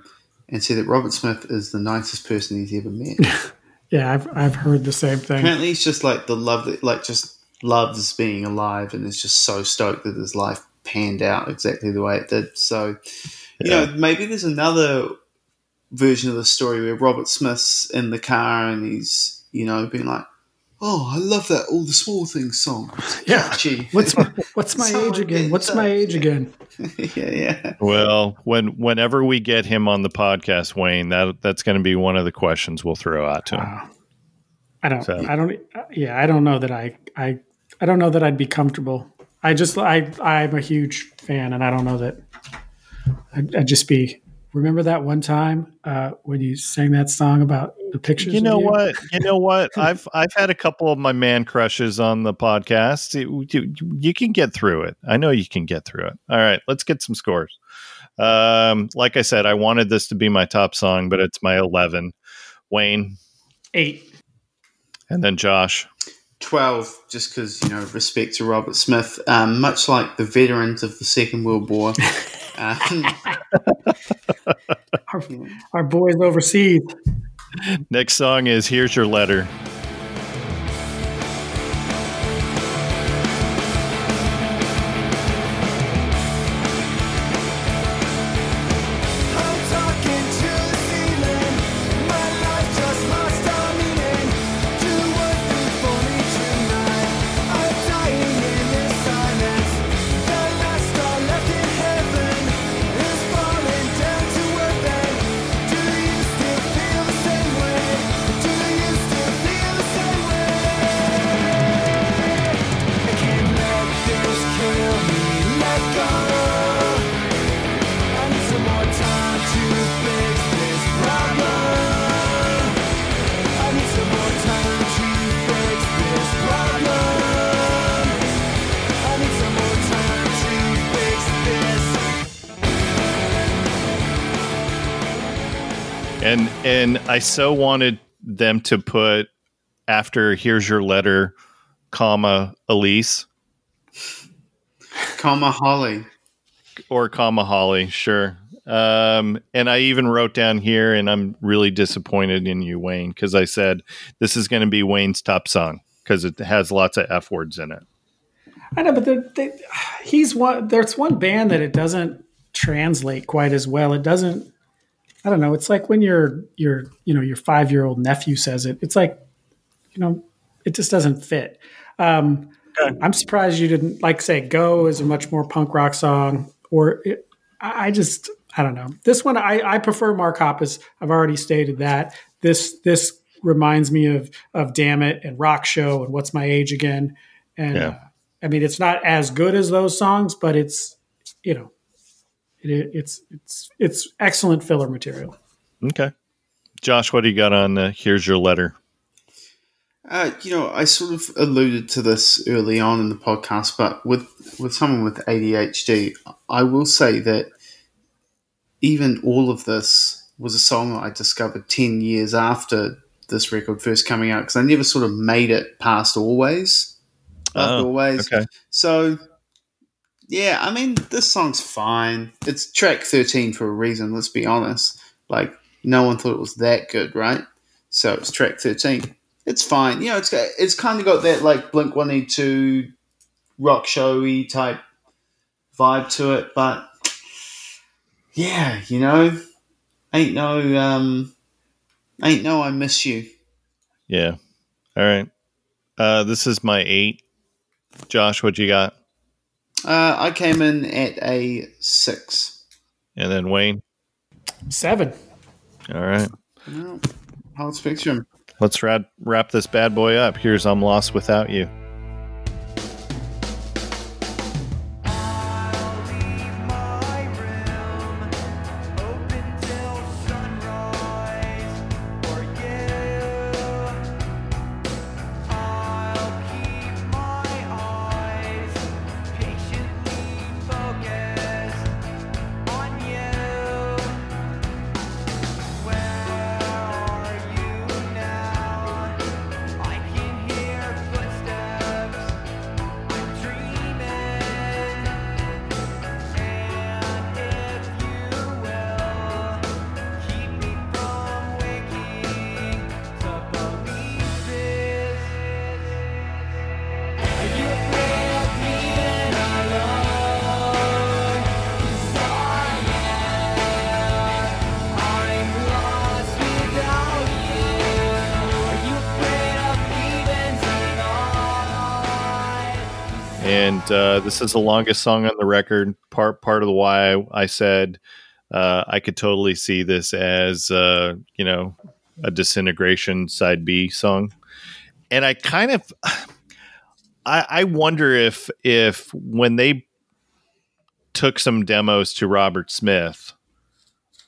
and said that Robert Smith is the nicest person he's ever met. Yeah, I've I've heard the same thing. Apparently, he's just like the love that, like, just loves being alive, and is just so stoked that his life panned out exactly the way it did. So, you Yeah. know, maybe there's another version of the story where Robert Smith's in the car and he's, you know, being like, "Oh, I love that all the small things song." Yeah. catchy." What's my, what's my Someone age again? getting What's my age again? yeah, yeah. Well, when whenever we get him on the podcast, Wayne, that that's going to be one of the questions we'll throw out to him. Wow. I don't. So- I don't. Yeah, I don't know that I. I. I don't know that I'd be comfortable. I just. I. I'm a huge fan, and I don't know that. I'd, I'd just be. Remember that one time uh, when you sang that song about the pictures? You of know what? You know what? I've I've had a couple of my man crushes on the podcast. You, you, you can get through it. I know you can get through it. All right, let's get some scores. Um, like I said, I wanted this to be my top song, but it's my eleven. Wayne Eight. And then Josh. 12, just because, you know, respect to Robert Smith. Um, much like the veterans of the Second World War. um, Our, our boys overseas. Next song is "Here's Your Letter." And and I so wanted them to put after "Here's Your Letter," comma Elise comma Holly. or comma Holly, sure. Um, and I even wrote down here, and I'm really disappointed in you, Wayne, because I said this is going to be Wayne's top song because it has lots of f words in it. I know, but they, they, he's one. There's one band that it doesn't translate quite as well. It doesn't. I don't know. It's like when your your you know your five year old nephew says it. It's like you know it just doesn't fit. Um, I'm surprised you didn't like say "Go" is a much more punk rock song, or it, I I just I don't know. This one I, I prefer Mark Hoppus. I've already stated that. This this reminds me of of Damn It and Rock Show and What's My Age Again. And Yeah. uh, I mean, it's not as good as those songs, but it's you know, it, it's it's it's excellent filler material. Okay. Josh, what do you got on uh, Here's Your Letter? Uh, you know, I sort of alluded to this early on in the podcast, but with with someone with ADHD, I will say that even all of this was a song that I discovered ten years after this record first coming out because I never sort of made it past Always. Oh, Always, Okay. so yeah, I mean, this song's fine. It's track thirteen for a reason. Let's be honest. Like, no one thought it was that good, right? So it's track thirteen. It's fine. You know, it's got, it's kind of got that like Blink One Eighty Two rock showy type vibe to it, but yeah, you know, ain't no um, ain't no I miss you. Yeah. All right. Uh, this is my eight. Josh, what you got? Uh, I came in at a six. And then Wayne. Seven. All right. Well, whole spectrum. Let's wrap, wrap this bad boy up. Here's I'm Lost Without You. And uh, this is the longest song on the record. Part part of the why I, said uh, I could totally see this as uh, you know a disintegration side B song, and I kind of I, I wonder if if when they took some demos to Robert Smith,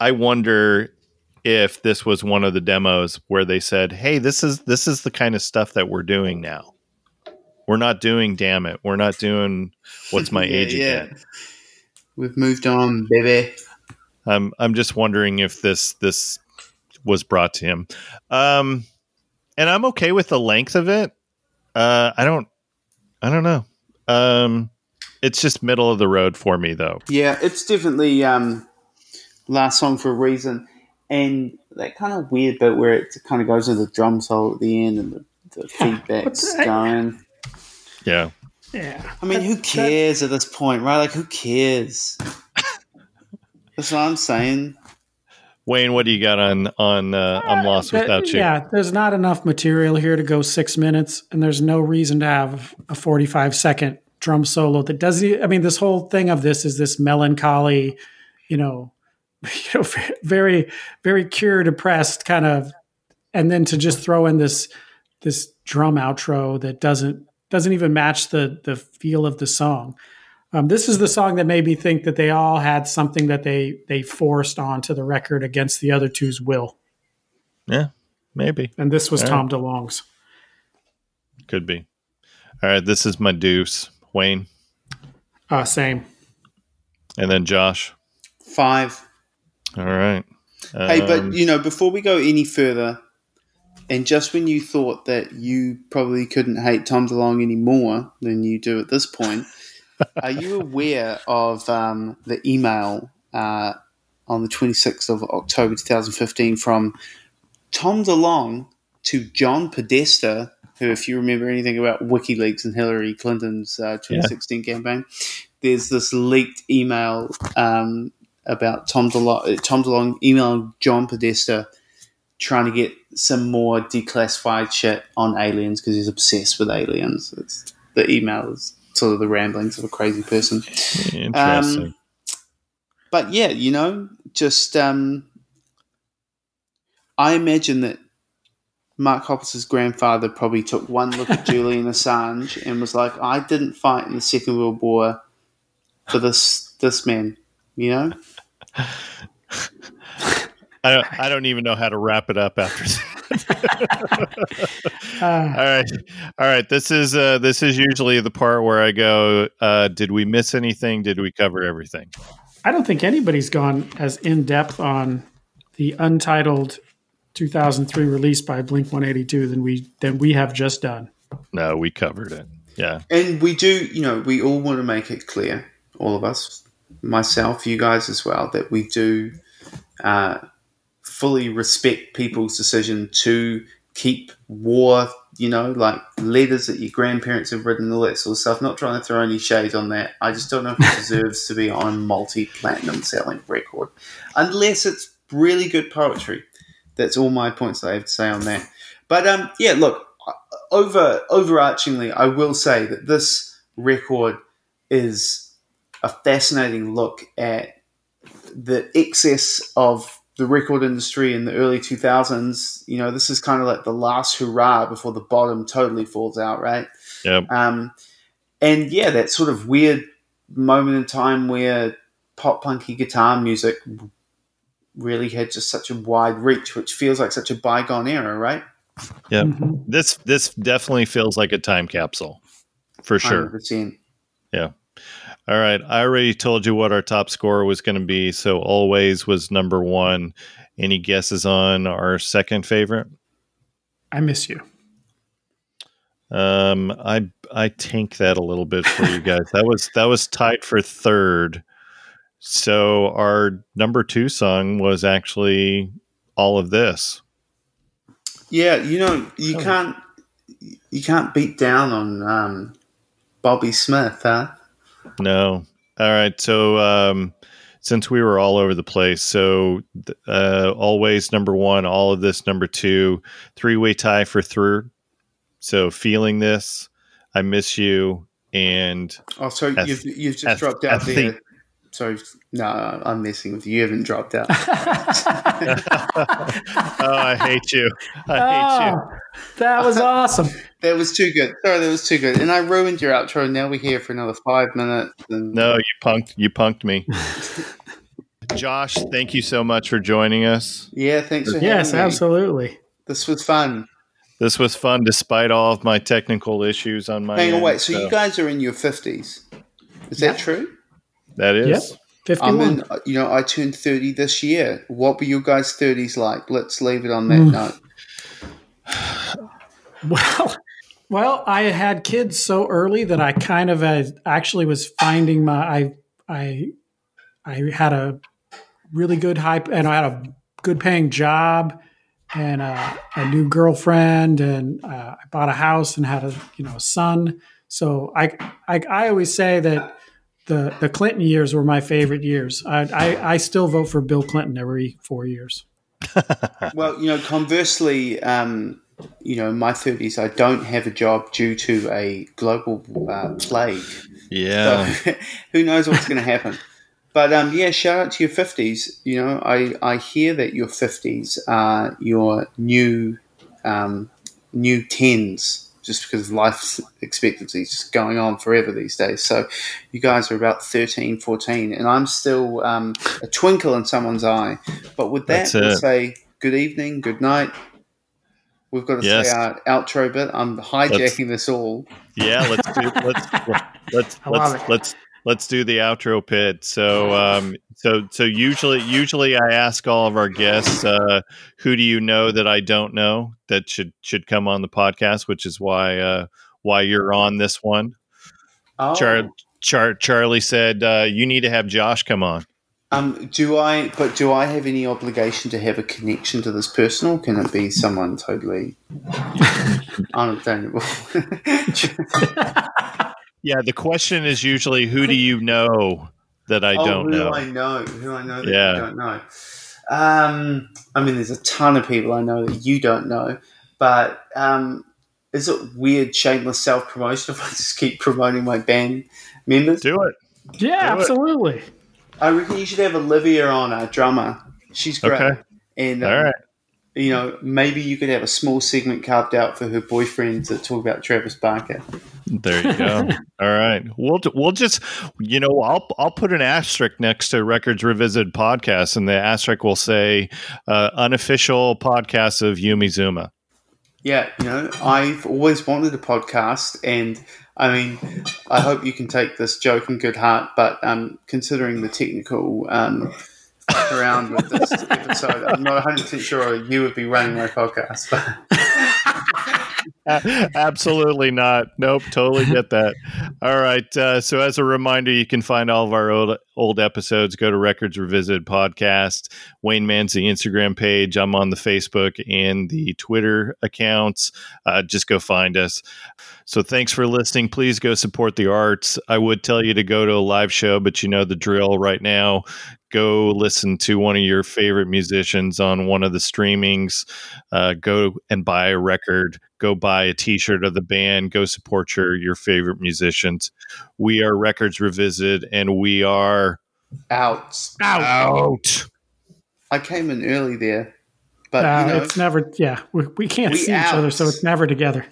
I wonder if this was one of the demos where they said, "Hey, this is this is the kind of stuff that we're doing now. We're not doing damn it. We're not doing what's my Yeah, age yeah. again." We've moved on, baby. I'm I'm just wondering if this this was brought to him. Um and I'm okay with the length of it. Uh I don't I don't know. Um it's just middle of the road for me though. Yeah, it's definitely um, last song for a reason, and that kind of weird bit where it kind of goes into the drum solo at the end and the, the feedback's going. Yeah. Yeah. I mean, who cares at this point, right? Like, who cares? That's what I'm saying. Wayne, what do you got on on uh, I'm lost That- without you? Yeah, there's not enough material here to go six minutes, and there's no reason to have a 45 second drum solo that doesn't. I mean, this whole thing of this is this melancholy, you know, you know, very, very cure depressed kind of, and then to just throw in this this drum outro that doesn't doesn't even match the the feel of the song. Um, this is the song that made me think that they all had something that they they forced onto the record against the other two's will Yeah, maybe. and this was All Tom DeLonge's. Could be. All right, this is my deuce, Wayne. Uh, same. And then Josh. Five. All right. Hey, Um, but you know, before we go any further, and just when you thought that you probably couldn't hate Tom DeLonge any more than you do at this point, are you aware of um, the email uh, on the 26th of October 2015 from Tom DeLonge to John Podesta, who, if you remember anything about WikiLeaks and Hillary Clinton's uh, 2016 campaign, there's this leaked email um, about Tom DeLonge, Tom DeLonge emailing John Podesta trying to get some more declassified shit on aliens because he's obsessed with aliens. It's, the email is sort of the ramblings of a crazy person. interesting. Um, but yeah, you know, just um, I imagine that Mark Hoppus's grandfather probably took one look at Julian Assange and was like, "I didn't fight in the Second World War for this this man," you know. I don't, I don't even know how to wrap it up after that. Uh, all right, all right. This is uh, this is usually the part where I go. Uh, did we miss anything? Did we cover everything? I don't think anybody's gone as in depth on the untitled 2003 release by Blink 182 than we than we have just done. No, we covered it. Yeah, And we do, you know, we all want to make it clear, all of us, myself, you guys as well, that we do uh, fully respect people's decision to keep war, you know, like letters that your grandparents have written, all that sort of stuff. Not trying to throw any shade on that. I just don't know if it deserves to be on a multi platinum selling record, unless it's really good poetry. That's all my points that I have to say on that. But um, yeah, look, over overarchingly, I will say that this record is a fascinating look at the excess of the record industry in the early 2000s. You know, this is kind of like the last hurrah before the bottom totally falls out, right? Yep. Um, and yeah, that sort of weird moment in time where pop punky guitar music really had just such a wide reach, which feels like such a bygone era, right? Yep. Mhm. This this definitely feels like a time capsule, for sure. 100%. All right. I already told you what our top score was going to be. So always was number one. Any guesses on our second favorite? I miss you. Um, I I tank that a little bit for you guys. that was that was tied for third. So our number two song was actually all of this. Yeah, you know, you Oh. can't you can't beat down on um, Bobby Smith, huh? No. All right. So um, since we were all over the place, so uh, always number one, all of this number two, three way tie for third. So feeling this, I miss you, and Oh, so you've you've just dropped out there. So no, I'm messing with you. You haven't dropped out. oh, I hate you. I hate ah, you. Oh, that was awesome. that was too good. Sorry, that was too good. And I ruined your outro. Now we're here for another five minutes. And No, you punked. You punked me. Josh, thank you so much for joining us. yeah, thanks for Yes, having me. absolutely. This was fun. This was fun, despite all of my technical issues on my. Hang on, end, wait. So you guys are in your fifties? Is that true? That is. Yep. 51. I'm in. You know, I turned thirty this year. What were you guys' thirties like? Let's leave it on that Mm. note. Well, well, I had kids so early that I kind of uh, actually was finding my I I I had a really good hype and I had a good paying job and uh, a new girlfriend and uh, I bought a house and had a you know a son. So I I, I always say that the the Clinton years were my favorite years. I, I I still vote for Bill Clinton every four years. Well, you know, conversely, um, you know, in my thirties, I don't have a job due to a global uh, plague. Yeah. So who knows what's going to happen? But um, yeah, shout out to your fifties. You know, I, I hear that your fifties are your new um, new tens, just because life expectancy is just going on forever these days. So you guys are about 13, 14, and I'm still um, a twinkle in someone's eye. But with that, That's we'll say good evening, good night. We've got to Yes. say our outro bit. I'm hijacking this all. Yeah, let's do let's let's I love let's it. let's let's do the outro pit. So um so so usually usually I ask all of our guests uh who do you know that I don't know that should should come on the podcast, which is why uh why you're on this one. Oh. Char- Char- Charlie said uh you need to have Josh come on. Um, do I? But do I have any obligation to have a connection to this person, or can it be someone totally unobtainable? Yeah, the question is usually who do you know that I oh, don't know? who. I know? Who I know that Yeah. you don't know? Um, I mean, there's a ton of people I know that you don't know, but um, is it weird, shameless self promotion if I just keep promoting my band members? do it. Yeah, Do it. absolutely. I reckon you should have Olivia on, our drummer. She's great. Okay. And um, All right. You know, maybe you could have a small segment carved out for her boyfriend to talk about Travis Barker. There you go. All right. We'll we'll just you know I'll I'll put an asterisk next to Records Revisited podcast, and the asterisk will say uh, unofficial podcast of Yumi Zouma. Yeah, you know, I've always wanted a podcast, and I mean, I hope you can take this joke in good heart. But um, considering the technical um, around with this episode, I'm not 100 percent sure you would be running my podcast. Absolutely not. Nope. Totally get that. All right. Uh, so, as a reminder, you can find all of our old old episodes. Go to Records Revisited podcast. Wayne the Instagram page. I'm on the Facebook and the Twitter accounts. Uh, just go find us. So, thanks for listening. Please go support the arts. I would tell you to go to a live show, but you know the drill right now. Go listen to one of your favorite musicians on one of the streamings. Uh, go and buy a record. Go buy a T-shirt of the band. Go support your your favorite musicians. We are Records Revisited, and we are Out. out. out. I came in early there, but Uh, you know, it's never. Yeah, we, we can't We see each other, so it's never together.